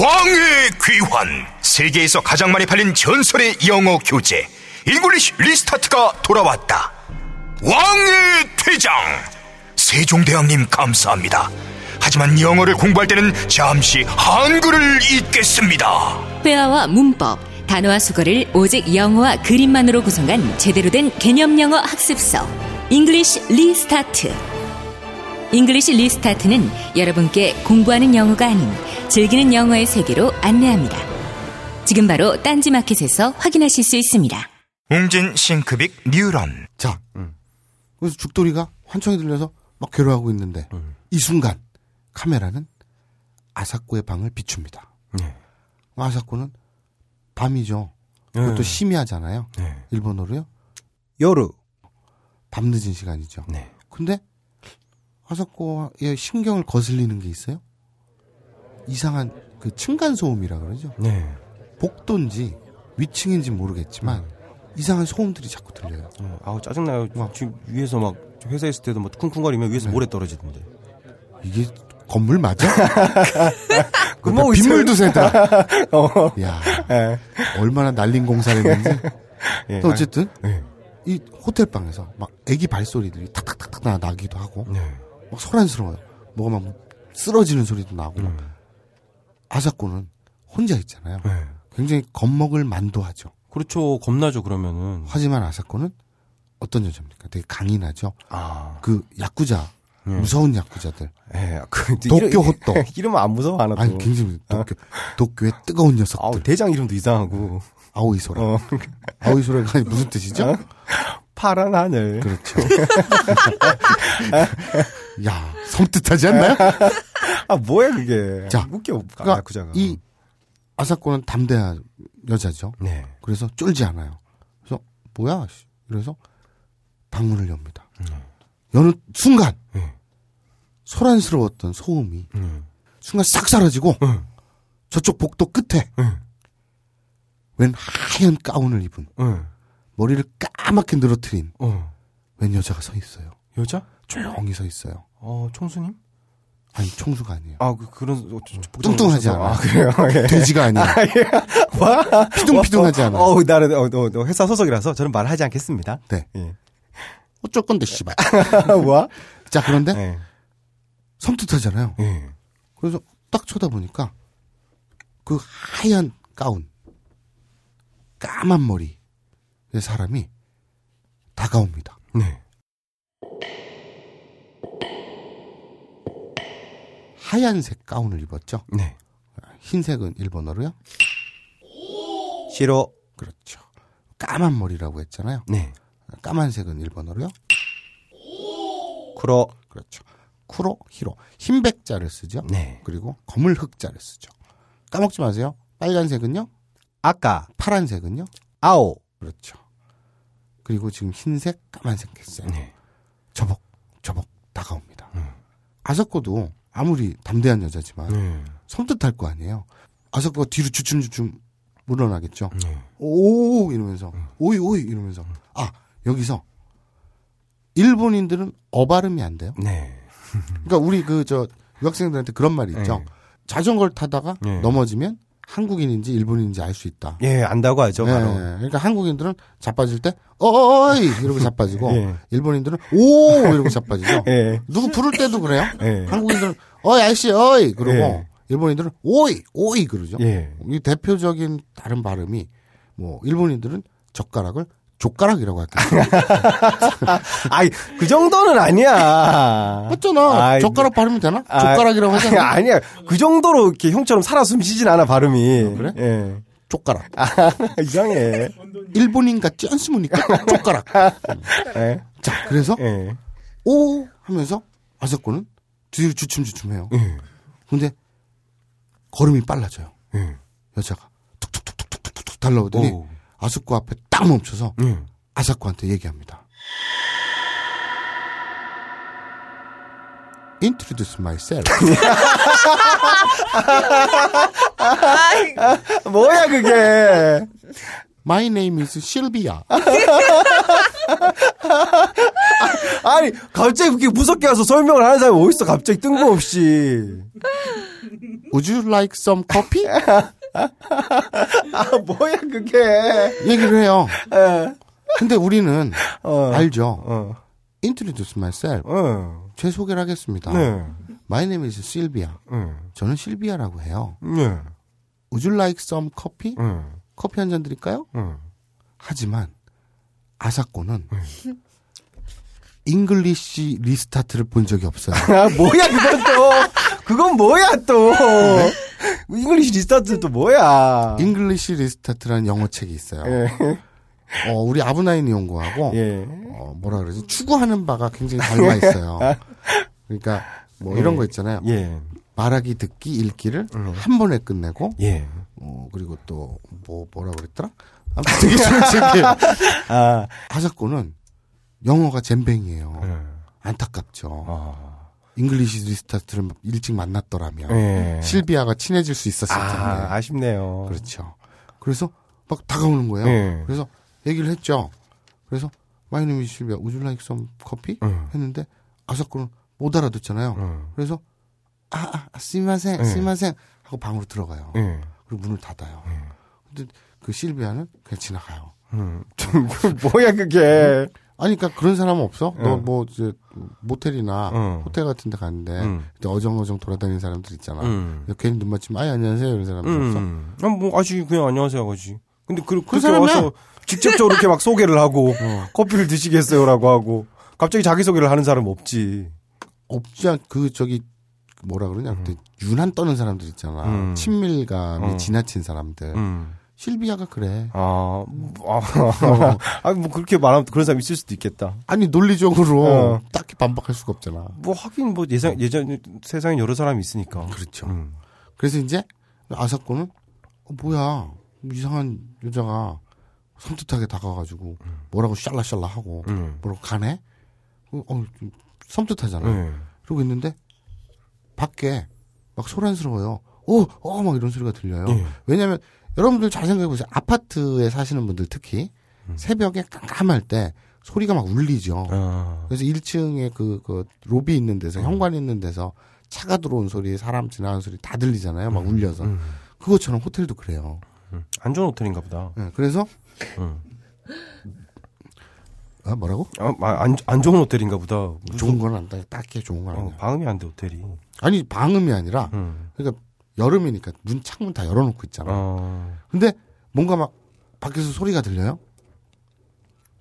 왕의 귀환. 세계에서 가장 많이 팔린 전설의 영어 교재. English Restart가 돌아왔다. 왕의 퇴장. 세종대왕님 감사합니다. 하지만 영어를 공부할 때는 잠시 한글을 읽겠습니다. 회화와 문법, 단어와 숙어를 오직 영어와 그림만으로 구성한 제대로 된 개념 영어 학습서. English Restart English Restart는 여러분께 공부하는 영어가 아닌 즐기는 영어의 세계로 안내합니다. 지금 바로 딴지마켓에서 확인하실 수 있습니다. 웅진 싱크빅 뉴런 자, 그래서 죽돌이가 환청이 들려서 막 괴로워하고 있는데 이 순간 카메라는 아사코의 방을 비춥니다. 아사코는 밤이죠. 그것도 네. 심야잖아요. 일본어로요. 요루. 밤늦은 시간이죠. 근데 아사코의 신경을 거슬리는 게 있어요. 이상한 그 층간 소음이라 그러죠. 네. 복도인지 위층인지 모르겠지만 이상한 소음들이 자꾸 들려요. 네. 아우 짜증나요. 지금 위에서 막 회사 있을 때도 뭐 쿵쿵거리면 위에서 모래 떨어지던데. 이게 건물 맞아? 그뭐 빗물도. 새다. 어. 야, 예. 얼마나 날린 공사를 했는지. 예. 또 어쨌든 예. 이 호텔 방에서 막 애기 발소리들이 탁탁탁탁 나- 나기도 하고 네. 막 소란스러워요. 뭐가 막 쓰러지는 소리도 나고. 음. 아사코는 혼자 있잖아요. 네. 굉장히 겁먹을 만도 하죠. 그렇죠. 겁나죠. 그러면은. 하지만 아사코는 어떤 여자입니까? 되게 강인하죠. 아. 그 야쿠자 음. 무서운 야쿠자들. 예. 그 도쿄 이름- 호또. 이름은 안 무서워 하나도. 아니 굉장히 도쿄 도쿄의 뜨거운 녀석들. 아우 대장 이름도 이상하고. 아오이소라. 어. 아오이소라가 무슨 뜻이죠? 어? 파란 하늘. 그렇죠. 야 섬뜩하지 않나요? 아 뭐야 그게. 자, 웃겨. 그러니까 야쿠자가. 이 아사코는 담대한 여자죠. 네. 그래서 쫄지 않아요. 그래서 뭐야? 씨. 그래서 방문을 엽니다. 여는 순간 네. 소란스러웠던 소음이 음. 순간 싹 사라지고 응. 저쪽 복도 끝에 응. 웬 하얀 가운을 입은 응. 머리를 까맣게 늘어뜨린 어. 웬 여자가 서 있어요. 여자? 조용히 서 있어요. 어 총수님? 아니 총수가 아니에요. 아 그, 그런 어, 복장을 뚱뚱하지. 않아. 아 그래요. 예. 돼지가 아니야. 아, 예. 와. 피둥피둥하지 않아. 어, 어, 나는 어, 어, 어, 회사 소속이라서 저는 말하지 않겠습니다. 네. 예. 어쩔 건데 씨발. 와? 자 그런데 예. 섬뜩하잖아요. 예. 그래서 딱 쳐다보니까 그 하얀 가운, 까만 머리의 사람이 다가옵니다. 네. 하얀색 가운을 입었죠. 네. 흰색은 일본어로요. 싫어. 그렇죠. 까만 머리라고 했잖아요. 네. 까만색은 일본어로요. 쿠로. 그렇죠. 쿠로, 히로. 흰백자를 쓰죠. 네. 그리고 검을 흑자를 쓰죠. 까먹지 마세요. 빨간색은요. 아까. 파란색은요. 아오. 그렇죠. 그리고 지금 흰색, 까만색 했어요. 네. 저벅, 저벅 다가옵니다. 아사코도 아무리 담대한 여자지만 네. 섬뜩할 거 아니에요. 아사코가 뒤로 주춤주춤 물러나겠죠. 네. 오 이러면서 오이 오이 이러면서 아 여기서 일본인들은 어 발음이 안 돼요. 네. 그러니까 우리 그 저 유학생들한테 그런 말이 있죠. 네. 자전거를 타다가 네. 넘어지면 한국인인지 일본인인지 알 수 있다. 예, 안다고 하죠, 예, 바로. 그러니까 한국인들은 자빠질 때 어이 이러고 자빠지고 예. 일본인들은 오 이러고 자빠지죠. 예. 누구 부를 때도 그래요. 예. 한국인들은 어이 아저씨 어이 그러고 예. 일본인들은 오이 오이 그러죠. 예. 이 대표적인 다른 발음이 뭐 일본인들은 젓가락을 족가락이라고 할게요. 아이, 그 정도는 아니야. 맞잖아. 아이, 젓가락 발음이 되나? 아, 족가락이라고 하잖아. 아니야. 그 정도로 이렇게 형처럼 살아 숨쉬진 않아, 발음이. 그래? 예. 족가락. 아, 이상해. 일본인 같지 않습니까? 족가락. 예. 자, 그래서 예. 오 하면서 아사코는 뒤로 주춤주춤해요. 예. 근데 걸음이 빨라져요. 예. 여자가 툭툭툭툭툭툭 달려오더니 오. 아사코 앞에 딱 멈춰서 예. 아사코한테 얘기합니다. Introduce myself. 뭐야 그게? My name is Sylvia. 아니 갑자기 그렇게 무섭게 와서 설명을 하는 사람이 어딨어 갑자기 뜬금없이. Would you like some coffee? 아 뭐야 그게? 얘기를 해요. 예. 근데 우리는 어. 알죠. 어. Introduce myself. 어. 제 소개를 하겠습니다. 네. My name is Sylvia. 응. 저는 실비아라고 해요. 네. Would you like some coffee? 응. 커피 한 잔 드릴까요? 응. 하지만 아사코는 English Restart를 본 적이 없어요. 아 뭐야 그건 또 그건 뭐야 또 English Restart 또 뭐야? English Restart라는 영어 책이 있어요. 예. 어, 우리 아브나인이 연구하고 예. 어, 뭐라 그러지? 추구하는 바가 굉장히 닮아 있어요. 그러니까 뭐 이런 거 있잖아요. 예. 말하기, 듣기, 읽기를 한 번에 끝내고 예. 어, 그리고 또 뭐 뭐라 그랬더라? 아무튼 되게 좋은 책이에요. 아. 아사코는 영어가 잼뱅이에요. 예. 안타깝죠. 아. English Restart를 일찍 만났더라면 예. 실비아가 친해질 수 있었을 텐데. 아, 아쉽네요. 그렇죠. 그래서 막 다가오는 거예요. 예. 그래서 얘기를 했죠. 그래서 My is Sylvia would you like some coffee 응. 했는데 아사코는 못 알아듣잖아요. 응. 그래서 아, 아 すみません 예. すみません 하고 방으로 들어가요. 예. 그리고 문을 닫아요. 근데 그 실비아는 그냥 지나가요. 음. 뭐야 그게? 아니, 그러니까 그런 사람은 없어? 너 응. 뭐 이제 모텔이나 응. 호텔 같은 데 갔는데 응. 어정어정 돌아다니는 사람들 있잖아. 괜히 눈 맞추면 아이 안녕하세요 이런 사람들 없어? 음. 아, 뭐 아직 그냥 안녕하세요 하지. 근데 그, 그렇게 사람이야. 와서 직접적으로 이렇게 막 소개를 하고 커피를 드시겠어요라고 하고 갑자기 자기 소개를 하는 사람 없지. 없지 않, 그, 저기, 뭐라 그러냐. 그때 유난 떠는 사람들 있잖아. 음. 친밀감이 어. 지나친 사람들. 음. 실비아가 그래. 아, 아, 아, 뭐 그렇게 말하면 그런 사람 있을 수도 있겠다. 아니, 논리적으로 어. 딱히 반박할 수가 없잖아. 뭐 하긴 뭐 예상 예전 세상에 여러 사람이 있으니까. 그렇죠. 음. 그래서 이제 아사코는 어, 뭐야 이상한 여자가 섬뜩하게 다가가지고 뭐라고 샬라샬라 하고 음. 뭐라고 가네. 어, 어, 좀 섬뜩하잖아. 네. 그러고 있는데 밖에 막 소란스러워요. 어, 어, 막 이런 소리가 들려요. 예. 왜냐면 여러분들 잘 생각해 보세요. 아파트에 사시는 분들 특히 음. 새벽에 깜깜할 때 소리가 막 울리죠. 아. 그래서 1층에 그, 그, 로비 있는 데서, 현관 있는 데서 차가 들어온 소리, 사람 지나가는 소리 다 들리잖아요. 막 울려서. 음. 그것처럼 호텔도 그래요. 음. 안 좋은 호텔인가 보다. 예, 그래서, 음. 아, 뭐라고? 아, 아, 안, 안 좋은 호텔인가 보다. 무슨- 좋은 건안 돼. 딱히 좋은 건 어, 아니야. 방음이 안 돼, 호텔이. 아니, 방음이 아니라, 음. 그러니까 여름이니까 문, 창문 다 열어놓고 있잖아. 어. 근데 뭔가 막 밖에서 소리가 들려요?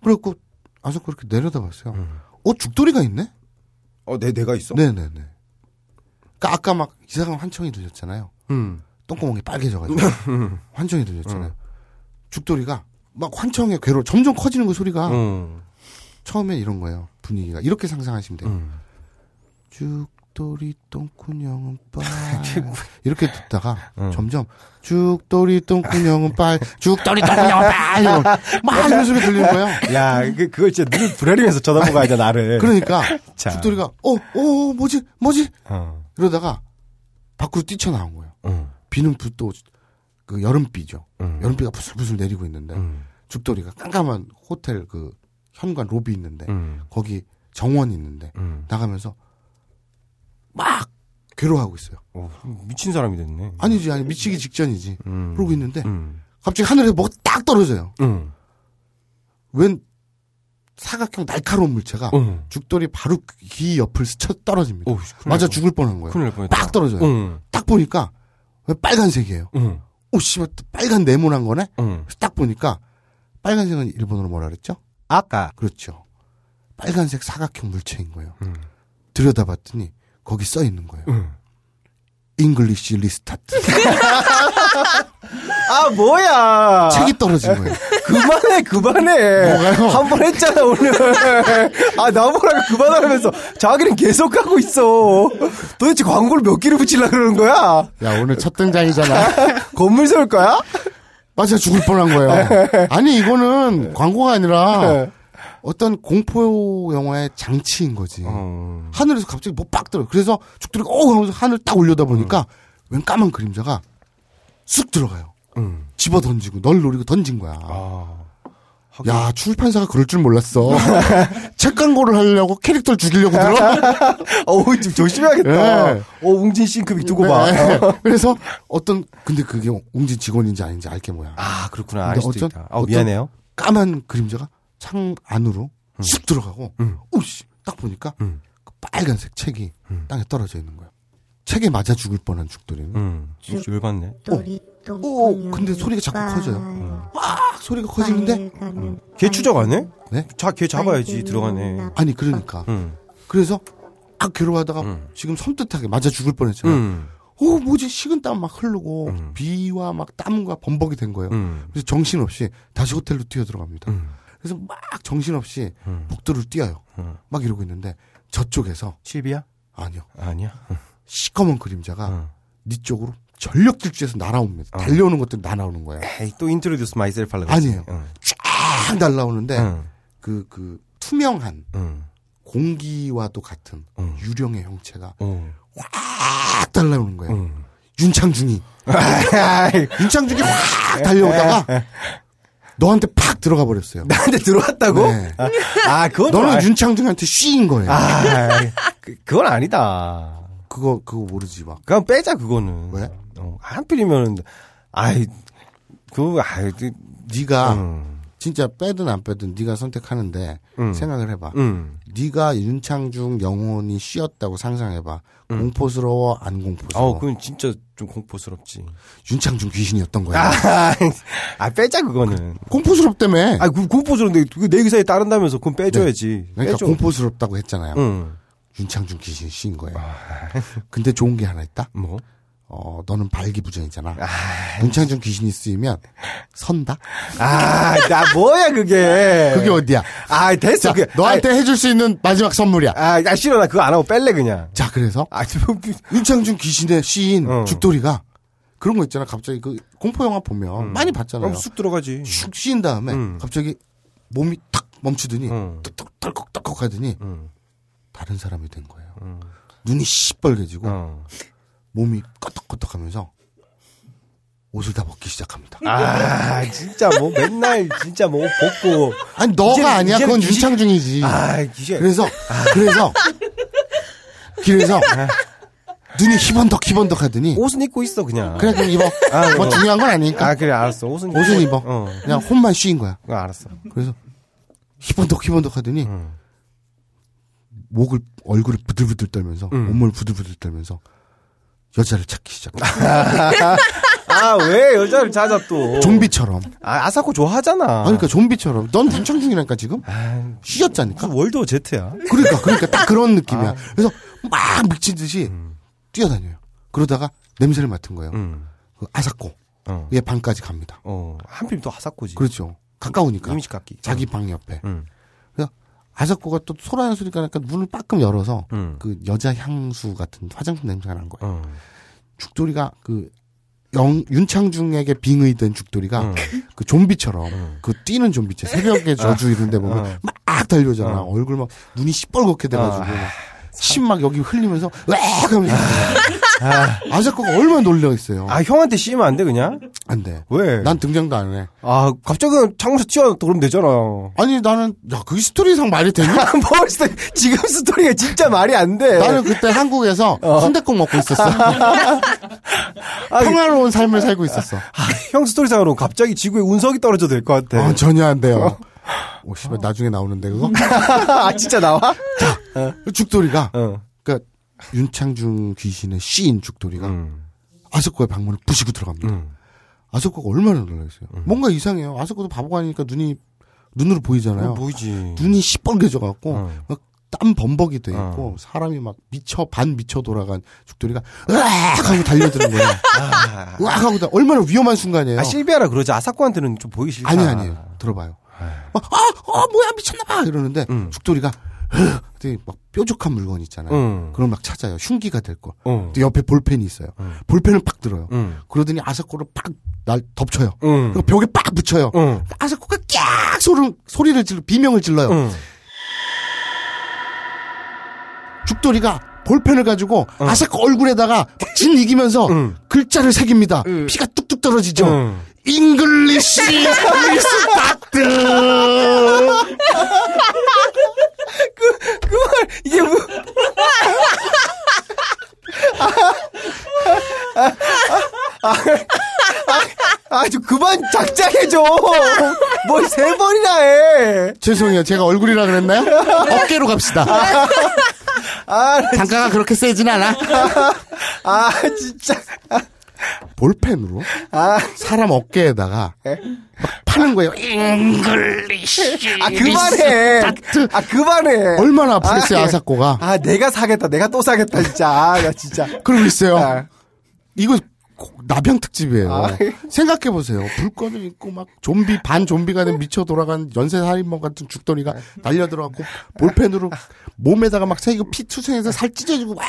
그래갖고, 아서 그렇게 내려다봤어요. 음. 어, 죽돌이가 있네? 어, 내, 내가 있어? 네네네. 그니까 아까 막 이상한 환청이 들렸잖아요. 음. 똥구멍이 빨개져가지고. 환청이 들렸잖아요. 죽돌이가 막 환청에 괴로 점점 커지는 그 소리가 음. 처음에 이런 거예요. 분위기가. 이렇게 상상하시면 돼요. 음. 죽돌이 똥꾸녕은 빨. 이렇게 듣다가 음. 점점 죽돌이 똥꾸녕은 빨. 죽돌이 똥꾸녕은 빨. 이러고 막 이런 소리 들리는 거예요. 야, 그, 그걸 진짜 눈을 부라리면서 쳐다보고 돼, 나를. 그러니까 자. 죽돌이가 어, 어, 뭐지? 뭐지? 어. 이러다가 밖으로 뛰쳐나온 거예요. 음. 비는 또그 여름비죠. 음. 여름비가 부슬부슬 내리고 있는데 음. 죽돌이가 깜깜한 호텔 그 현관 로비 있는데 음. 거기 정원 있는데 음. 나가면서 막 괴로워하고 있어요. 어, 미친 사람이 됐네. 아니지 아니 미치기 직전이지. 음. 그러고 있는데 음. 갑자기 하늘에서 뭐가 딱 떨어져요. 음. 웬 사각형 날카로운 물체가 음. 죽돌이 바로 귀 옆을 스쳐 떨어집니다. 오, 큰일 맞아 날 죽을 뻔한 거예요. 큰일. 딱 떨어져요. 음. 딱 보니까 왜 빨간색이에요. 음. 오 씨발 빨간 네모난 거네. 음. 그래서 딱 보니까 빨간색은 일본어로 뭐라 그랬죠? 아까 그렇죠. 빨간색 사각형 물체인 거예요. 음. 들여다봤더니 거기 써 있는 거예요. 음. English Restart. 아, 뭐야! 책이 떨어진 거예요. 그만해, 그만해. 한번 했잖아, 오늘. 아, 나보라고 그만하면서 자기는 계속 하고 있어. 도대체 광고를 몇 개를 붙이려고 그러는 거야? 야, 오늘 첫 등장이잖아. 건물 세울 거야? 맞아, 죽을 뻔한 거예요. 아니, 이거는 광고가 아니라 어떤 공포 영화의 장치인 거지. 어. 하늘에서 갑자기 뭐 빡 들어. 그래서 죽들이가 어 하면서 하늘 딱 올려다 보니까 웬 까만 그림자가 쑥 들어가요. 음. 집어 던지고 널 노리고 던진 거야. 아. 야 출판사가 그럴 줄 몰랐어. 책 광고를 하려고 캐릭터를 죽이려고 들어. 어우, 좀 조심해야겠다. 네. 어, 웅진 싱크빅 두고 봐. 네. 어. 그래서 어떤 근데 그게 웅진 직원인지 아닌지 알게 뭐야. 아, 그렇구나. 알 수도 어떤- 있다. 아, 미안해요. 까만 그림자가 창 안으로 쑥 들어가고 음. 오씨 딱 보니까 음. 그 빨간색 책이 음. 땅에 떨어져 있는 거야. 책에 맞아 죽을 뻔한 죽돌이는. 음, 열받네. 또리 오, 똥꾸녕 근데 소리가 자꾸 커져요. 막 소리가 커지는데 빨가면 걔 추적 안 해? 네? 자, 걔 잡아야지, 들어가네. 나- 아니 그러니까 음. 그래서 아 괴로워하다가 음. 지금 섬뜩하게 맞아 죽을 뻔했잖아. 음. 오 뭐지 식은 땀 막 흐르고 음. 비와 막 땀과 범벅이 된 거예요. 음. 그래서 정신없이 다시 호텔로 뛰어 들어갑니다. 음. 그래서 막 정신없이 음. 복도를 뛰어요. 음. 막 이러고 있는데 저쪽에서 실비아? 아니요 아니야. 시꺼먼 그림자가 음. 네 쪽으로 전력 질주해서 날아옵니다. 어. 달려오는 것들이 날아오는 거예요. 에이, 또 introduce myself 하려고 아니에요. 응. 쫙 날아오는데 응. 그, 그 투명한 응. 공기와도 같은 응. 유령의 형체가 어. 확 달라오는 거예요. 응. 윤창중이 윤창중이 확 달려오다가 너한테 팍 들어가 버렸어요. 나한테 들어왔다고? 네. 아, 그건 너는 좀 윤창중한테 쉬인 거예요. 아, 그, 그건 아니다. 그거 그거 모르지 막. 그냥 빼자 그거는. 왜? 어, 한필이면 아이 그 아이 그, 네가 음, 진짜 빼든 안 빼든 네가 선택하는데 음. 생각을 해봐. 음. 네가 윤창중 영혼이 쉬었다고 상상해봐. 공포스러워 안 공포스러워? 어, 그건 진짜 좀 공포스럽지. 윤창중 귀신이었던 거야. 아, 아 빼자 그거는. 공포스럽다며. 아, 그 공포스러운데 그내 의사에 따른다면서 그건 빼줘야지. 그러니까 빼줘. 공포스럽다고 했잖아요. 응. 윤창중 귀신 씌인 거예요. 근데 좋은 게 하나 있다. 뭐? 어, 너는 발기부전이잖아. 윤창중 귀신이 쓰이면 선다. 아, 나 뭐야 그게. 그게 어디야? 아, 됐어. 자, 그 너한테 해줄 수 있는 마지막 선물이야. 아, 아 싫어 나 그거 안 하고 뺄래 그냥. 자, 그래서 아, 좀 윤창중 귀신의 시인 어. 죽돌이가 그런 거 있잖아. 갑자기 그 공포 영화 보면 많이 봤잖아요. 그럼 쑥 들어가지. 슉 씌인 다음에 음. 갑자기 몸이 탁 멈추더니 응. 덜컥덜컥 하더니 응. 다른 사람이 된 거예요. 응. 눈이 시뻘개지고 어. 몸이 껐덕껐덕하면서 옷을 다 벗기 시작합니다. 아, 진짜 뭐 맨날 진짜 뭐 벗고. 아니 너가 이제는- 아니야. 이제는 그건 귀신- 윤창중이지. 아, 기계. 그래서 그래서 그래서 눈이 희번덕 희번덕 하더니 옷은 입고 있어 그냥. 그래 그럼 입어. 아, 뭐 어. 중요한 건 아니니까. 아, 그래 알았어. 옷은 옷은 입어. 어. 그냥 혼만 씌인 거야. 어, 알았어. 그래서 희번덕 희번덕 하더니 응. 목을 얼굴을 부들부들 떨면서 음. 온몸을 부들부들 떨면서 여자를 찾기 시작. 아, 왜 여자를 찾아 또? 좀비처럼. 아, 아사코 좋아하잖아. 아니, 그러니까 좀비처럼. 넌 윤창중이라니까 지금 아, 쉬었자니까. 무슨 월드 제트야. 그러니까 그러니까 딱 그런 느낌이야. 아. 그래서 막 미친 듯이 뛰어다녀요. 그러다가 냄새를 맡은 거예요. 응. 그 아사코 어. 얘 방까지 갑니다. 어. 한필 또 아사코지. 그렇죠. 가까우니까 이미지 깎기. 자기 방 옆에. 응. 아사코가 또 소라는 소리가 나니까 문을 빠끔 열어서 응. 그 여자 향수 같은 화장품 냄새가 난 거예요. 어. 죽돌이가 그 영, 윤창중에게 빙의된 죽돌이가 응. 그 좀비처럼 응. 그 뛰는 좀비체 새벽의 저주 이런 데 보면 어. 막 달려오잖아. 어. 얼굴 막 눈이 시뻘겋게 돼가지고 어. 침막 여기 흘리면서 으악 하면서 아사코가 얼마나 놀려 있어요. 아, 형한테 씌우면 안 돼, 그냥? 안 돼. 왜? 난 등장도 안 해. 아, 갑자기 창문에서 튀어나왔다 그러면 되잖아. 아니 나는 야 그게 스토리상 말이 되니? 뭘 스토리, 지금 스토리가 진짜 말이 안 돼. 나는 그때 한국에서 어. 순댓국 먹고 있었어. 아, 평화로운 삶을 살고 있었어. 아, 형 스토리상으로 갑자기 지구에 운석이 떨어져도 될것 같아. 아, 전혀 안 돼요. 오, 씨발, 나중에 나오는데, 그거? 아, 진짜 나와? 죽돌이가, 어. 그니까, 윤창중 귀신이 씌인 죽돌이가, 음. 아사코의 방문을 부시고 들어갑니다. 음. 아석코가 얼마나 놀라겠어요. 뭔가 이상해요. 아석코도 바보가 아니니까 눈이, 눈으로 보이잖아요. 어, 보이지. 눈이 시뻘개져갖고, 어. 막땀 범벅이 돼 있고 사람이 막 미쳐 반 미쳐 돌아간 죽돌이가 으악 하고 달려드는 거야. 으악 하고 다 얼마나 위험한 순간이에요. 아, 실비아라 그러지. 아사코한테는 좀 보기 싫다. 아니 아니에요. 들어봐요. 막, 아, 어, 뭐야 미쳤나봐 이러는데 죽돌이가 으, 되게 막 뾰족한 물건 있잖아요. 응. 그걸 막 찾아요. 흉기가 될 거. 응. 또 옆에 볼펜이 있어요. 볼펜을 팍 들어요. 응. 그러더니 아사코를 팍 날 덮쳐요. 응. 그리고 벽에 빡 붙여요. 응. 아사코가 깍 소리, 소리를 질러 비명을 질러요. 응. 죽돌이가 볼펜을 가지고 아사코 얼굴에다가 막 짓이기면서 글자를 새깁니다. 피가 뚝뚝 떨어지죠. 응. English Restart 그만 이게 뭐 아주 그만 작작해줘. 뭘 세 번이나 해. 죄송해요. 제가 얼굴이라 그랬나요? 어깨로 갑시다. 아, 나 단가가 그렇게 세진 않아. 아, 진짜. 볼펜으로 아, 사람 어깨에다가 막 파는 거예요. English 아 그만해. 아 그만해. 얼마나 아프겠어요, 아, 아사코가. 아, 내가 사겠다. 내가 또 사겠다, 진짜. 아, 나 진짜. 그러고 있어요. 아. 이거 나병 특집이에요. 아. 생각해 보세요. 불꽃을 있고 막 좀비 반 좀비가 된 미쳐 돌아간 연쇄 살인범 같은 죽돌이가 날려 들어가고 볼펜으로 몸에다가 막 새기고 피 투성해서 살 찢어지고 와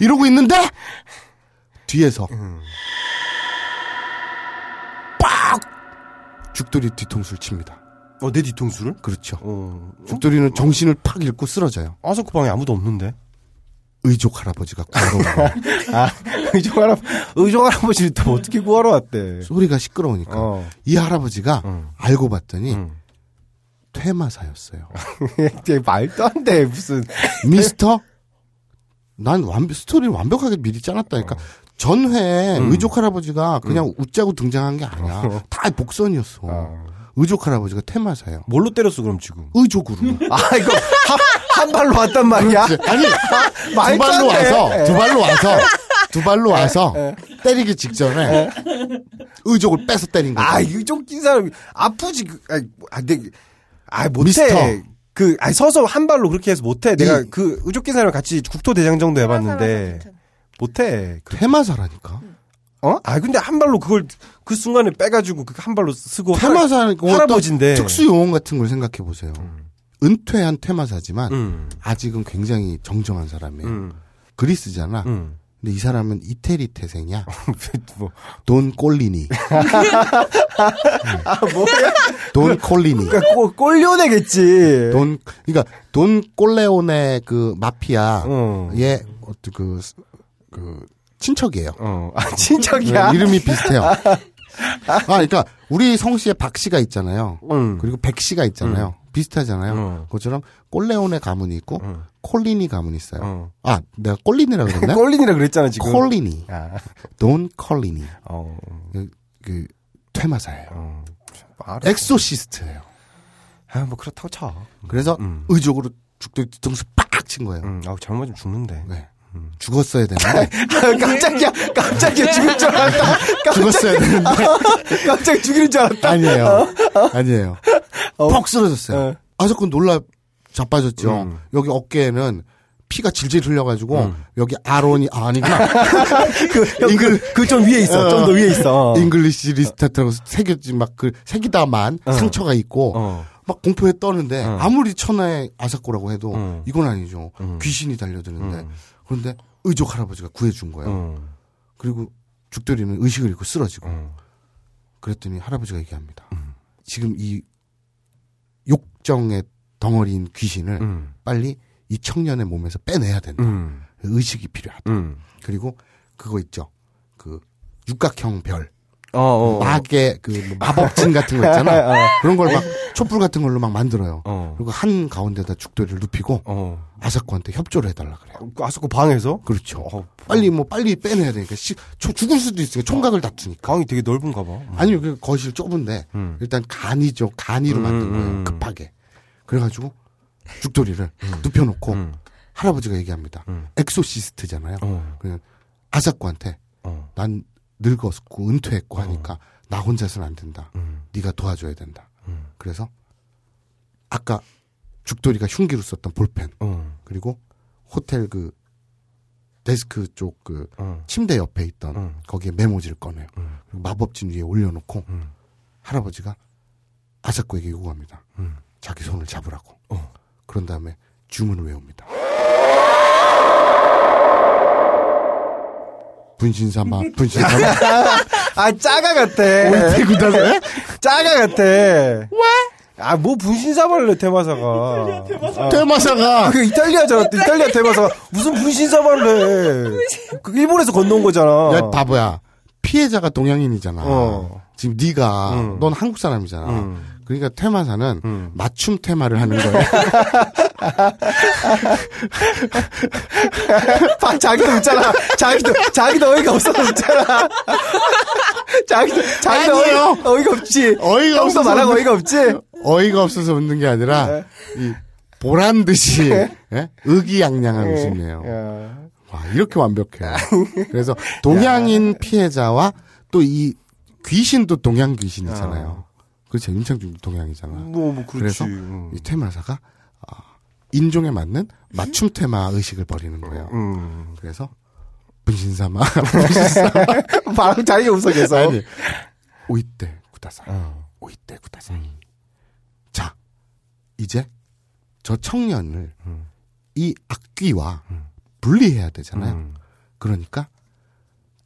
이러고 있는데 뒤에서 빡 죽돌이 뒤통수를 칩니다. 어, 내 뒤통수를? 그렇죠. 어. 죽돌이는 정신을 팍 잃고 쓰러져요. 아사코 방에 아무도 없는데. 의족 할아버지가 구하러 온. 아, 의정 할아버, 의정 할아버지를 또 어떻게 구하러 왔대. 소리가 시끄러우니까. 어. 이 할아버지가 응. 알고 봤더니 응. 퇴마사였어요. 말도 안 돼, 무슨. 미스터? 난 완, 스토리를 완벽하게 미리 짜놨다니까. 전회에 음. 의족 할아버지가 그냥 웃자고 등장한 게 아니야. 다 복선이었어. 아. 의족 할아버지가 퇴마사예요. 뭘로 때렸어, 그럼 지금? 의족으로. 아, 이거, 한, 한 발로 왔단 말이야? 그렇지. 아니, 두 말도 발로 안 돼. 와서, 두 발로 와서, 두 발로 와서, 에. 때리기 직전에, 의족을 빼서 때린 거야. 아, 이거 좀낀 사람 이, 아프지, 그, 아, 아, 내, 아, 못해. 그, 아니, 서서 한 발로 그렇게 해서 못해. 내가 이- 그, 의족 낀 사람을 같이 국토 대장 정도 해봤는데, 못해. 그, 퇴마사라니까. 어? 아, 근데 한 발로 그걸, 그 순간에 빼가지고, 그 한 발로 쓰고. 퇴마사니까 할- 할아버지인데. 특수 용어 같은 걸 생각해 보세요. 은퇴한 퇴마사지만 음. 아직은 굉장히 정정한 사람이에요. 음. 그리스잖아. 음. 근데 이 사람은 이태리 태생이야. 뭐. 돈 꼴리니. 아, 뭐야? 돈 콜리니. 그니까, 꼴, 꼴려내겠지. 돈 그러니까 돈 꼴레오네 그 마피아 어. 의 어떤 그, 그 친척이에요. 어. 아, 친척이야? 네, 이름이 비슷해요. 아, 그러니까 우리 성씨에 박 씨가 있잖아요. 응. 그리고 백 씨가 있잖아요. 비슷하잖아요. 응. 그것처럼 꼴레오네 가문이 있고 응. 콜리니 가문이 있어요. 어. 아, 내가 꼴리니라고 그랬나? 꼴린이라 그랬잖아, 지금. 콜리니. 아, 돈 콜리니. 어. 그, 그 퇴마사예요. 어. 엑소시스트예요. 아, 뭐, 그렇다고 쳐. 그래서 음. 의족으로 죽돌이 뒤통수 빡친 거예요. 음, 아우, 잘못하면 죽는데. 네. 죽었어야 되는데 아, 깜짝이야, 깜짝이야, 죽을 줄 알았다. 죽었어야 되는데 깜짝 죽이는 줄 알았다. 아니에요. 아니에요. 어. 퍽 쓰러졌어요. 어. 아사코 놀라 자빠졌죠. 음. 여기 어깨에는 피가 질질 흘려가지고 음. 여기 아론이 아, 아니구나. 그, 잉글, 그좀 위에 있어. 좀더 위에 있어. English restart라고 새겨지 막 그 새기다만 어. 상처가 있고 어. 막 공포에 떠는데 어. 아무리 천하의 아사코라고 해도 어. 이건 아니죠. 음. 귀신이 달려드는데 음. 그런데 의족 할아버지가 구해준 거예요. 어. 그리고 죽돌이는 의식을 잃고 쓰러지고 어. 그랬더니 할아버지가 얘기합니다. 음. 지금 이 욕정의 덩어리인 귀신을 음. 빨리 이 청년의 몸에서 빼내야 된다. 음. 의식이 필요하다. 음. 그리고 그거 있죠. 그 육각형 별. 어, 어. 막의 그뭐 마법진 같은 거 있잖아. 어. 그런 걸 막 촛불 같은 걸로 막 만들어요. 어. 그리고 한 가운데다 죽돌이를 눕히고 어. 아사코한테 협조를 해달라 그래요. 아스코 방에서? 그렇죠. 어, 빨리 뭐 빨리 빼내야 되니까 시, 초- 죽을 수도 있으니까 총각을 다투니까. 방이 되게 넓은가 봐. 음. 아니요, 그 거실 좁은데 음. 일단 간이죠. 간이로 음, 만든 거예요. 음. 급하게. 그래가지고 죽돌이를 눕혀놓고 음. 할아버지가 얘기합니다. 음. exorcist잖아요. 어. 그냥 아사코한테 어. 난 늙었고 은퇴했고 하니까 나 혼자서는 안 된다. 음. 네가 도와줘야 된다. 음. 그래서 아까 죽돌이가 흉기로 썼던 볼펜 어. 그리고 호텔 그 데스크 쪽그 어. 침대 옆에 있던 음. 거기에 메모지를 꺼내요. 음. 마법진 위에 올려놓고 음. 할아버지가 아사코에게 요구합니다. 음. 자기 손을 잡으라고. 어. 그런 다음에 주문을 외웁니다. 분신사마, 분신사마. 아, 짜가 같아. 오이테 구다세? 짜가 같아. 왜? 아, 뭐 분신 사발을 내, 테마사가. 아, 테마사가. 그 이탈리아 잖아. 또 이탈리아 테마사가. 무슨 분신 사발을 해. 그 일본에서 건너온 거잖아. 야, 바보야. 피해자가 동양인이잖아. 어. 지금 네가 음. 넌 한국 사람이잖아. 음. 그러니까 테마사는 음. 맞춤 테마를 하는 거야. 봐, 자기도 웃잖아. 자기도, 자기도 어이가 없어서 웃잖아. 자기도, 자기도 아니에요. 어이가, 어이 가 없지. 어이가 없어서 말하고 어이가 없지. 어이가 없어서 웃는 게 아니라 네. 이 보란 듯이 예? 의기양양한 웃음이에요. 야. 와 이렇게 완벽해요. 그래서 동양인 피해자와 또이 귀신도 동양 귀신이잖아요. 그렇죠. 임창준 동양이잖아. 뭐, 뭐. 그래서 음. 이 테마사가 아, 인종에 맞는 맞춤 테마 의식을 벌이는 거예요. 음. 그래서 분신사마, 분신사마. 바로 웃어 계속. 아니, 오이떼 구다사이. 어. 오이떼 구다사이. 자, 이제 저 청년을 음. 이 악귀와 분리해야 되잖아요. 음. 그러니까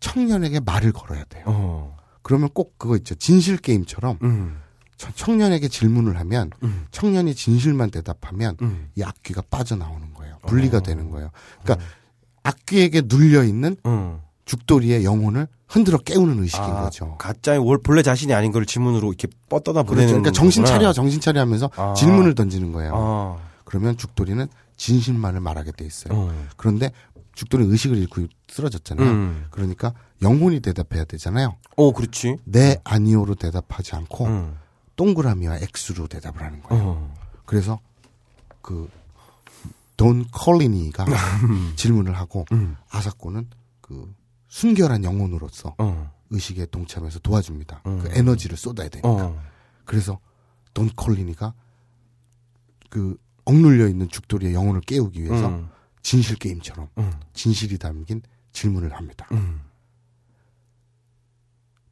청년에게 말을 걸어야 돼요. 어. 그러면 꼭 그거 있죠. 진실 게임처럼 음. 저- 청년에게 질문을 하면 음. 청년이 진실만 대답하면 음. 이 악귀가 빠져나오는 거예요. 분리가 되는 거예요. 그러니까 악귀에게 눌려 있는 음. 죽돌이의 영혼을 흔들어 깨우는 의식인 아, 거죠. 가짜의 월 본래 자신이 아닌 걸 지문으로 이렇게 뻗어다 그렇죠. 보내는 그러니까 정신. 차려, 정신 차려 하면서 아. 질문을 던지는 거예요. 아. 그러면 죽돌이는 진실만을 말하게 돼 있어요. 어. 그런데 죽돌이 의식을 잃고 쓰러졌잖아요. 음. 그러니까 영혼이 대답해야 되잖아요. 어, 그렇지. 네, 아니오로 대답하지 않고 음. 동그라미와 X로 대답을 하는 거예요. 어. 그래서 그 돈 컬리니가 질문을 하고 음. 아사코는 그 순결한 영혼으로서 어. 의식에 동참해서 도와줍니다. 음. 그 에너지를 쏟아야 되니까. 어. 그래서 돈 컬리니가 그 억눌려 있는 죽돌이의 영혼을 깨우기 위해서 음. 진실 게임처럼 음. 진실이 담긴 질문을 합니다. 음.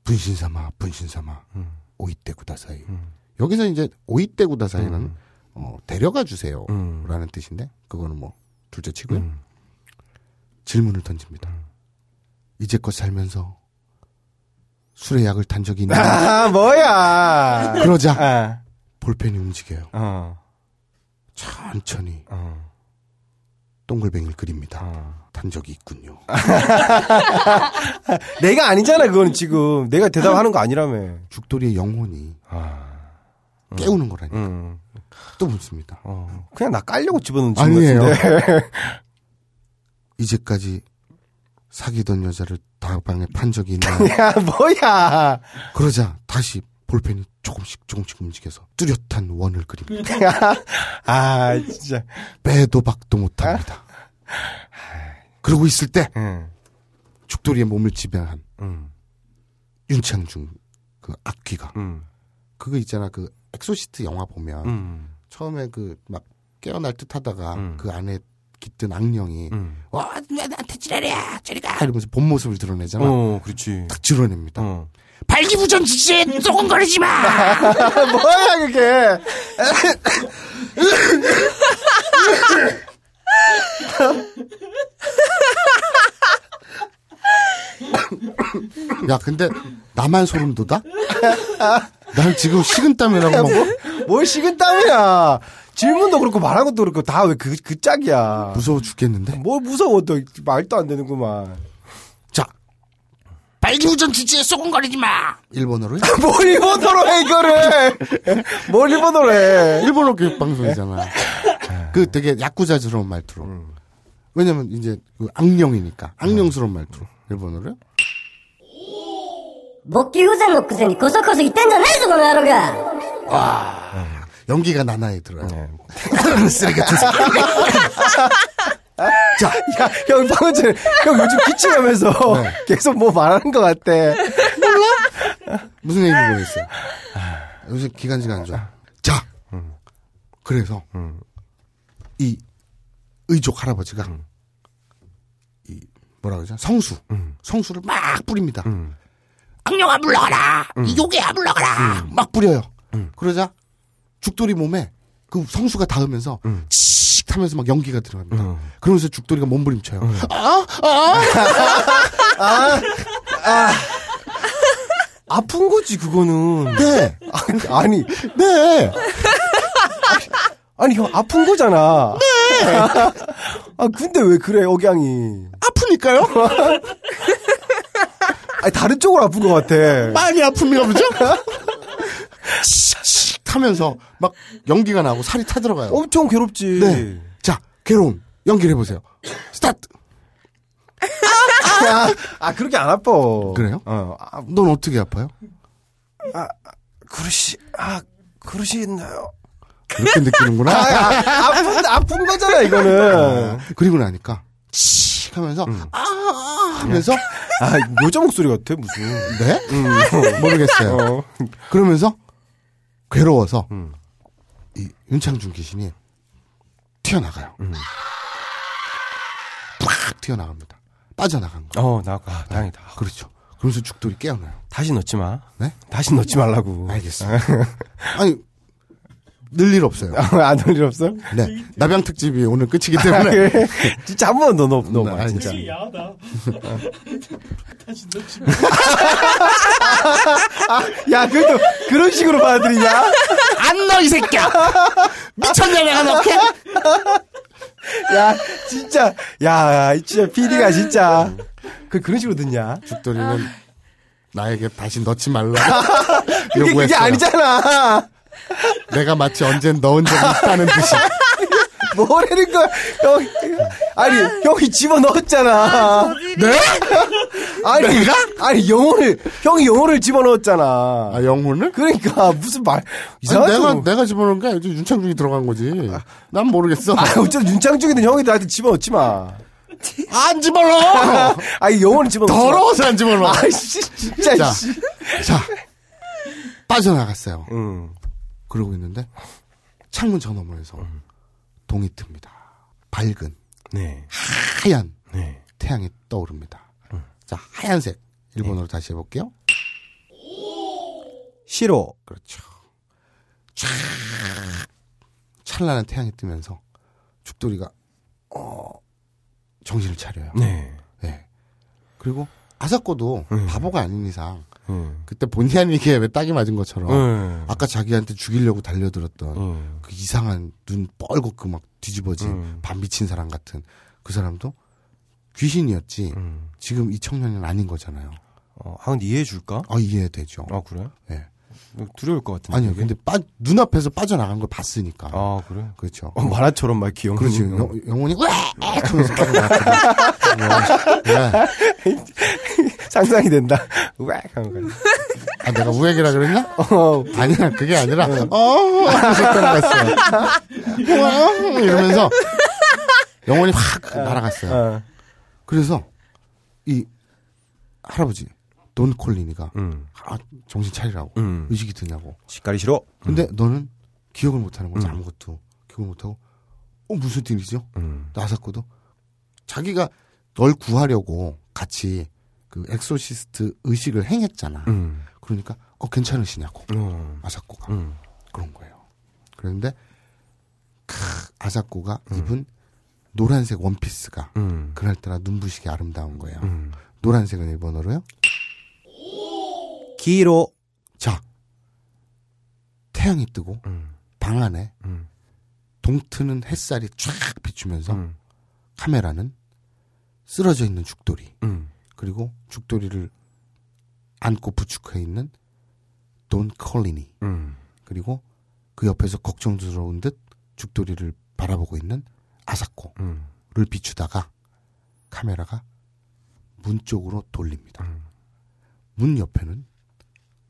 분신사마, 분신사마, 음. 오이떼 구다사이. 음. 여기서 이제 오이떼 구다사이는 음. 어, 데려가 주세요. 음. 라는 뜻인데 그거는 뭐 둘째 치고요. 음. 질문을 던집니다. 이제껏 살면서 술에 약을 탄 적이 있나요? 아, 뭐야. 그러자 아. 볼펜이 움직여요. 어. 천천히 어. 동글뱅이를 그립니다. 어. 탄 적이 있군요. 내가 아니잖아, 그거는 지금. 내가 대답하는 거 아니라며. 죽돌이의 영혼이 아. 깨우는 거라니까. 음. 또 묻습니다. 어. 그냥 나 깔려고 집어넣은 질문 아니에요. 같은데. 이제까지 사귀던 여자를 다방에 판 적이 있나요? 야, 뭐야. 그러자 다시 볼펜이 조금씩 조금씩 움직여서 뚜렷한 원을 그립니다. 아, 진짜. 빼도 박도 못합니다. 그러고 있을 때 응. 죽돌이의 몸을 지배한 응. 윤창중 그 악귀가 응. 그거 있잖아 그 exorcist 영화 보면 응. 처음에 그 막 깨어날 듯하다가 음. 그 안에 깃든 악령이 응. 와 나한테 지랄이야 저리가 이러면서 본 모습을 드러내잖아 어, 그렇지. 딱 드러냅니다 어. 발기부전 지지에 쏘건거리지 마 뭐야, 그게. 야 근데 나만 소름 돋아? 난 지금 식은땀이 나고 막뭘 식은땀이야. 질문도 그렇고 말한 것도 그렇고 다 왜 그, 그 짝이야. 무서워 죽겠는데 뭘 무서워, 또. 말도 안 되는구만. 자 발기부전 지지에 쏘건거리지 마 일본어로요? 뭘 일본어로 해, 이거를. 뭘 일본어로 해. 일본어 교육 방송이잖아. 그 되게 야쿠자스러운 말투로. 왜냐면 이제 그 악령이니까 악령스러운 말투로 일본어로요? 勃起不全のくせにこそこそ言ってんじゃねえぞこの野郎が 연기가 나나에 들어요. 네. 쓰레기 같은 새끼. 자, 야, 형, 방금 전에, 형 요즘 기침하면서 네. 계속 뭐 말하는 것 같대. 무슨 얘기 모르겠어요. 요새 기관지가 안 좋아. 자, 그래서 이 의족 할아버지가 음. 이 뭐라 그러죠? 성수. 음. 성수를 막 뿌립니다. 음. 악령아 물러가라. 이 요괴야 물러가라. 막 뿌려요. 음. 그러자 죽돌이 몸에 그 성수가 닿으면서 음. 칙 하면서 막 연기가 들어갑니다. 음. 그러면서 죽돌이가 몸부림쳐요. 음. 아, 아, 아픈 거지 그거는. 네, 아니 네. 아니 형 아픈 거잖아. 네. 아 근데 왜 그래 억양이? 아프니까요? 아니 다른 쪽으로 아픈 것 같아. 많이 아픕니다, 그죠? 하면서 막 연기가 나고 살이 타들어가요. 엄청 괴롭지. 네. 자, 괴로움. 연기를 해보세요. 스타트! 아 그렇게 안 아파. 그래요? 어. 아, 넌 어떻게 아파요? 그릇이 아 그릇이 있나요? 그렇게 느끼는구나. 아, 아, 아픈 아픈 거잖아 이거는. 그리고 나니까, 칙 하면서, 아, 아, 하면서, 아 여자 목소리 같아 무슨. 네? 음. 모르겠어요. 어. 그러면서, 괴로워서, 음. 이 윤창중 귀신이 튀어나가요. 음. 팍 튀어나갑니다. 빠져나간 거. 어 나, 아, 다행이다. 그렇죠. 그러면서 죽돌이 깨어나요. 다시 넣지 마. 네? 다시 넣지 말라고. 알겠습니다. 아니, 늘 일 없어요. 안할 일 없어? 네. 남양 특집이 오늘 끝이기 아, 때문에. 그래. 진짜 한번더 넣어, 넣어봐, 네, 진짜. 야하다. 다시 넣지 야, 그래도 그런 식으로 받아들이냐? 안 넣어, 이 새끼야! 미쳤냐, 내가 넣게? 야, 진짜. 야, 이 진짜 PD가 진짜. 그, 그런 식으로 듣냐? 죽돌이는 나에게 다시 넣지 말라. 그게, 요구했어요. 그게 아니잖아. 내가 마치 언젠 넣은 적이 있다는 듯이. 뭐라는 거야, 형. 아니, 형이 집어 넣었잖아. 네? 아니, 내가? 아니, 영혼을, 형이 영혼을 집어 넣었잖아. 아, 영혼을? 그러니까, 무슨 말. 이상한 내가. 내가 집어 넣은 게 아니죠. 윤창중이 들어간 거지. 난 모르겠어. 아, 어쨌든 윤창중이든 형이 나한테 집어 넣지 마. 안 집어넣어! 아니, 영혼을 집어 마. 더러워서 안 집어넣어. 아이씨, 진짜, 자, 씨. 자, 빠져나갔어요. 응. 그러고 있는데, 창문 저 너머에서 동이 틉니다. 밝은, 네. 하얀 네. 태양이 떠오릅니다. 자, 하얀색. 일본어로 다시 해볼게요. 싫어. 그렇죠. 촤 찬란한 태양이 뜨면서 죽돌이가 어 정신을 차려요. 네. 네. 그리고 아사코도 음. 바보가 아닌 이상 응. 그때 본의 아니게 왜 딱이 맞은 것처럼 응. 아까 자기한테 죽이려고 달려들었던 응. 그 이상한 눈 뻘겋고 막 뒤집어진 음. 반 미친 사람 같은 그 사람도 귀신이었지 응. 지금 이 청년은 아닌 거잖아요. 어, 아, 근데 이해해 줄까? 아 이해되죠. 아, 그래? 네. 두려울 것 같은데. 아니요. 근데 빠, 눈앞에서 빠져나간 걸 봤으니까. 아, 그래? 그렇죠. 어, 만화처럼 막 귀여운. 그렇지. 거. 영, 영혼이 왜 하면서 빠져나갔거든. 네. 상상이 된다. 우악 하는 거. 아, 내가 우액이라 그랬나? 어. 아니야, 그게 아니라, 어, 하면서 떠나갔어요. 우와, 이러면서 영혼이 확 날아갔어요. 어. 그래서 이 할아버지 돈 콜리니가 응. 아, 정신 차리라고 응. 의식이 드냐고. しっかりしろ. 근데 너는 기억을 못하는 거지 음. 아무것도 기억을 못하고 어 무슨 일이죠? 응. 아사코도 자기가 널 구하려고 같이 그 exorcist 의식을 행했잖아. 응. 그러니까 어 괜찮으시냐고 어. 아사코가 응. 그런 거예요. 그런데 크, 아사코가 입은 노란색 원피스가 응. 그날따라 눈부시게 아름다운 거예요. 응. 노란색은 일본어로요. 기로. 자 태양이 뜨고 응. 방 안에 응. 동트는 햇살이 쫙 비추면서 응. 카메라는 쓰러져 있는 죽돌이 응. 그리고 죽돌이를 안고 부축해 있는 돈 컬리니 응. 그리고 그 옆에서 걱정스러운 듯 죽돌이를 바라보고 있는 아사코를 응. 비추다가 카메라가 문 쪽으로 돌립니다. 응. 문 옆에는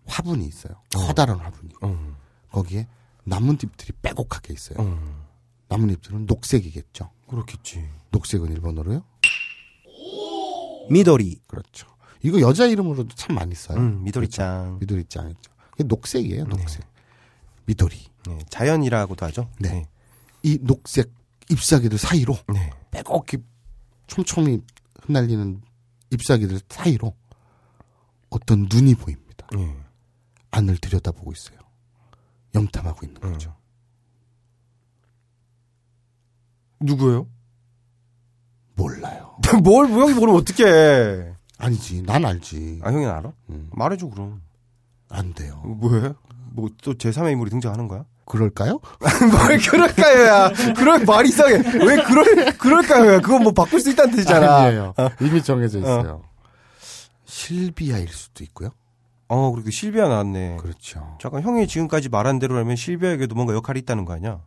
화분이 있어요. 커다란 화분이. 어. 거기에 나뭇잎들이 빼곡하게 있어요. 어. 나뭇잎들은 녹색이겠죠. 그렇겠지. 녹색은 일본어로요? 미도리. 그렇죠. 이거 여자 이름으로도 참 많이 써요. 응. 미도리짱. 미도리짱이죠. 이게 녹색이에요, 녹색. 미도리. 네. 자연이라고도 하죠. 네. 이 녹색 잎사귀들 사이로 네. 빼곡히 촘촘히 흩날리는 잎사귀들 사이로 어떤 눈이 보입니다. 예. 안을 들여다보고 있어요. 염탐하고 있는 음. 거죠. 누구예요? 몰라요. 뭘 형이 모르면 어떡해. 아니지, 난 알지. 아, 형이 알아? 음, 말해줘, 그럼. 안 돼요. 뭐해? 뭐또 제3의 인물이 등장하는 거야? 그럴까요? 뭘 그럴까요야. 그럴 말 이상해. 왜 그럴 그럴까요야. 그건 뭐 바꿀 수 있다는 뜻이잖아. 아니에요. 이미 정해져 있어요. 실비아일 수도 있고요. 어, 그리고 실비아 나왔네. 그렇죠. 잠깐 형이 지금까지 말한 대로라면 실비아에게도 뭔가 역할이 있다는 거 아니야?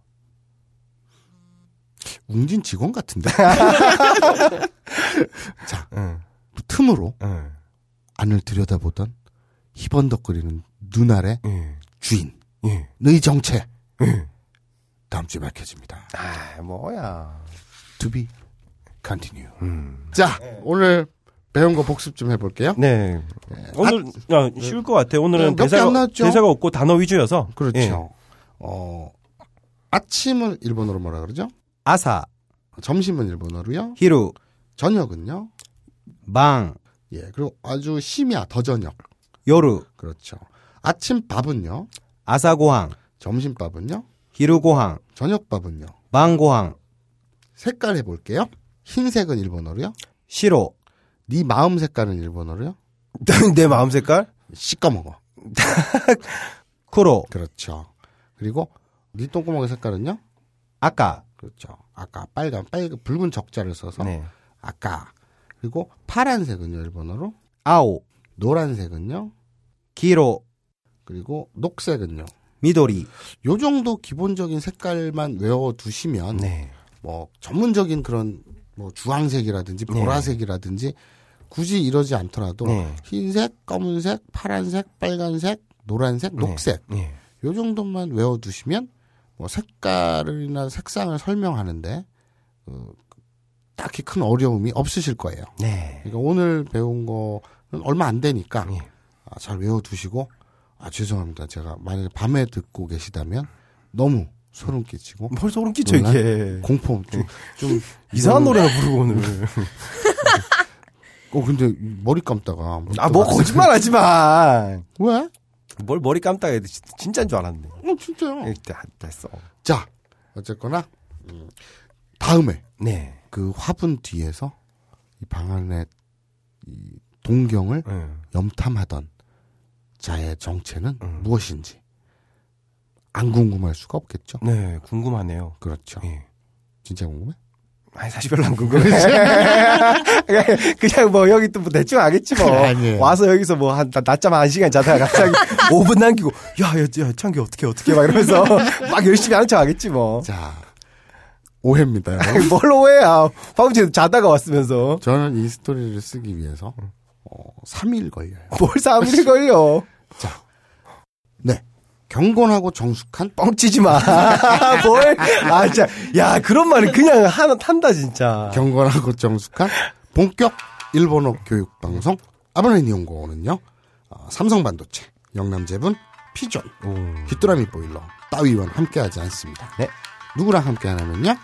웅진 직원 같은데. 자, 응. 틈으로 응. 안을 들여다보던 희번덕거리는 눈알의 예. 주인의 예. 정체. 예. 다음 주에 밝혀집니다. 아, 뭐야. To be continue. 음. 자, 오늘 배운 거 복습 좀 해볼게요. 네. 오늘 야, 쉬울 것 같아. 오늘은 네, 대사가 나왔죠? 대사가 없고 단어 위주여서. 그렇죠. 예. 어, 아침을 일본어로 뭐라 그러죠? 아사, 점심은 일본어로요. 히루, 저녁은요. 방, 예, 그리고 아주 심야 더 저녁. 요루, 그렇죠. 아침 밥은요. 아사고항, 점심밥은요. 히루고항, 저녁밥은요. 방고항, 색깔 해볼게요. 흰색은 일본어로요. 시로, 네 마음 색깔은 일본어로요. 내 마음 색깔? 시꺼먹어. 쿠로, 그렇죠. 그리고 네 똥구멍의 색깔은요. 아까, 그렇죠. 아까 빨간 빨간 붉은 적자를 써서 네. 아까 그리고 파란색은요 일본어로 아오, 노란색은요 기로, 그리고 녹색은요 미도리, 요 정도 기본적인 색깔만 외워 두시면 네. 뭐 전문적인 그런 뭐 주황색이라든지 네. 보라색이라든지 굳이 이러지 않더라도 네. 흰색, 검은색, 파란색, 빨간색, 노란색, 녹색 네. 요 정도만 외워두시면 뭐 색깔이나 색상을 설명하는데 어, 딱히 큰 어려움이 없으실 거예요. 네. 그러니까 오늘 배운 거는 얼마 안 되니까 예. 아, 잘 외워두시고 아 죄송합니다. 제가 만약에 밤에 듣고 계시다면 너무 소름 끼치고 뭘 소름 끼쳐 이게. 공포 좀, 좀 이상한 노래나 부르고 오늘. 어 근데 머리 감다가 아, 뭐 거짓말 하지 마. 왜? 뭘 머리 감다가 해도 진- 진짜인 줄 알았네. 어 진짜요. 예, 다- 됐어. 자 어쨌거나 음, 다음에 네. 그 화분 뒤에서 이 방 안에 이 동경을 네. 염탐하던 자의 정체는 음. 무엇인지 안 궁금할 수가 없겠죠. 네, 궁금하네요. 그렇죠. 예. 진짜 궁금해? 아니, 사실 별로 안 궁금해. 그냥 뭐 여기 또 뭐 대충 알겠지 뭐. 아니에요. 와서 여기서 뭐 한, 낮- 낮잠 한 시간 자다가 갑자기 5분 남기고, 야, 야, 야, 창기 어떻게, 어떻게 막 이러면서 막 열심히 하는 척 하겠지 뭐. 자 오해입니다. 뭘 오해야. 방금 전에 자다가 왔으면서. 저는 이 스토리를 쓰기 위해서 어, 3일 걸려요. 뭘 3일 걸려. 네. 경건하고 정숙한 뻥치지 마. 뭘. 아, 진짜. 야, 그런 말은 그냥 하나 탄다, 진짜. 경건하고 정숙한 본격 일본어 교육 방송 아브라인 이용고는요. 어, 삼성반도체, 영남제분, 피존, 귀뚜라미 보일러 따위와 함께하지 않습니다. 네. 누구랑 함께하냐면요.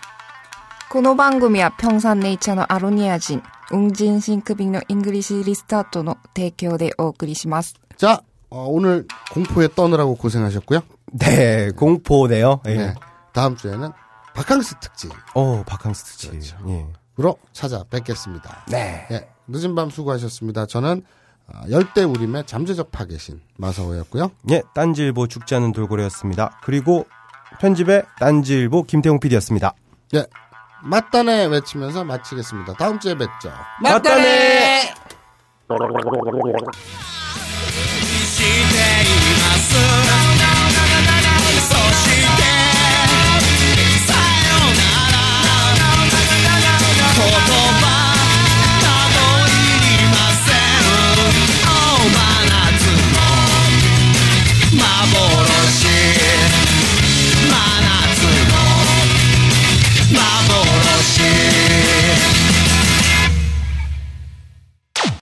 この番組はピョンサンネイチャーのアロニア人、ウンジンシンクビンのイングリッシュリスタートの提供でお送りします。 자, 어, 오늘 공포에 떠느라고 고생하셨고요. 네, 공포네요. 예. 네. 다음 주에는 바캉스 특집으로 어, 바캉스 특집. 예. 찾아뵙겠습니다. 네. 예, 늦은 밤 수고하셨습니다. 저는 어, 열대 우림의 잠재적 계신 마사오였고요. 예, 딴지일보 죽지 않는 돌고래였습니다. 그리고 편집의 딴지일보 김태용 PD였습니다. 예, 맞다네 외치면서 마치겠습니다. 다음 주에 뵙죠. 맞다네! しています。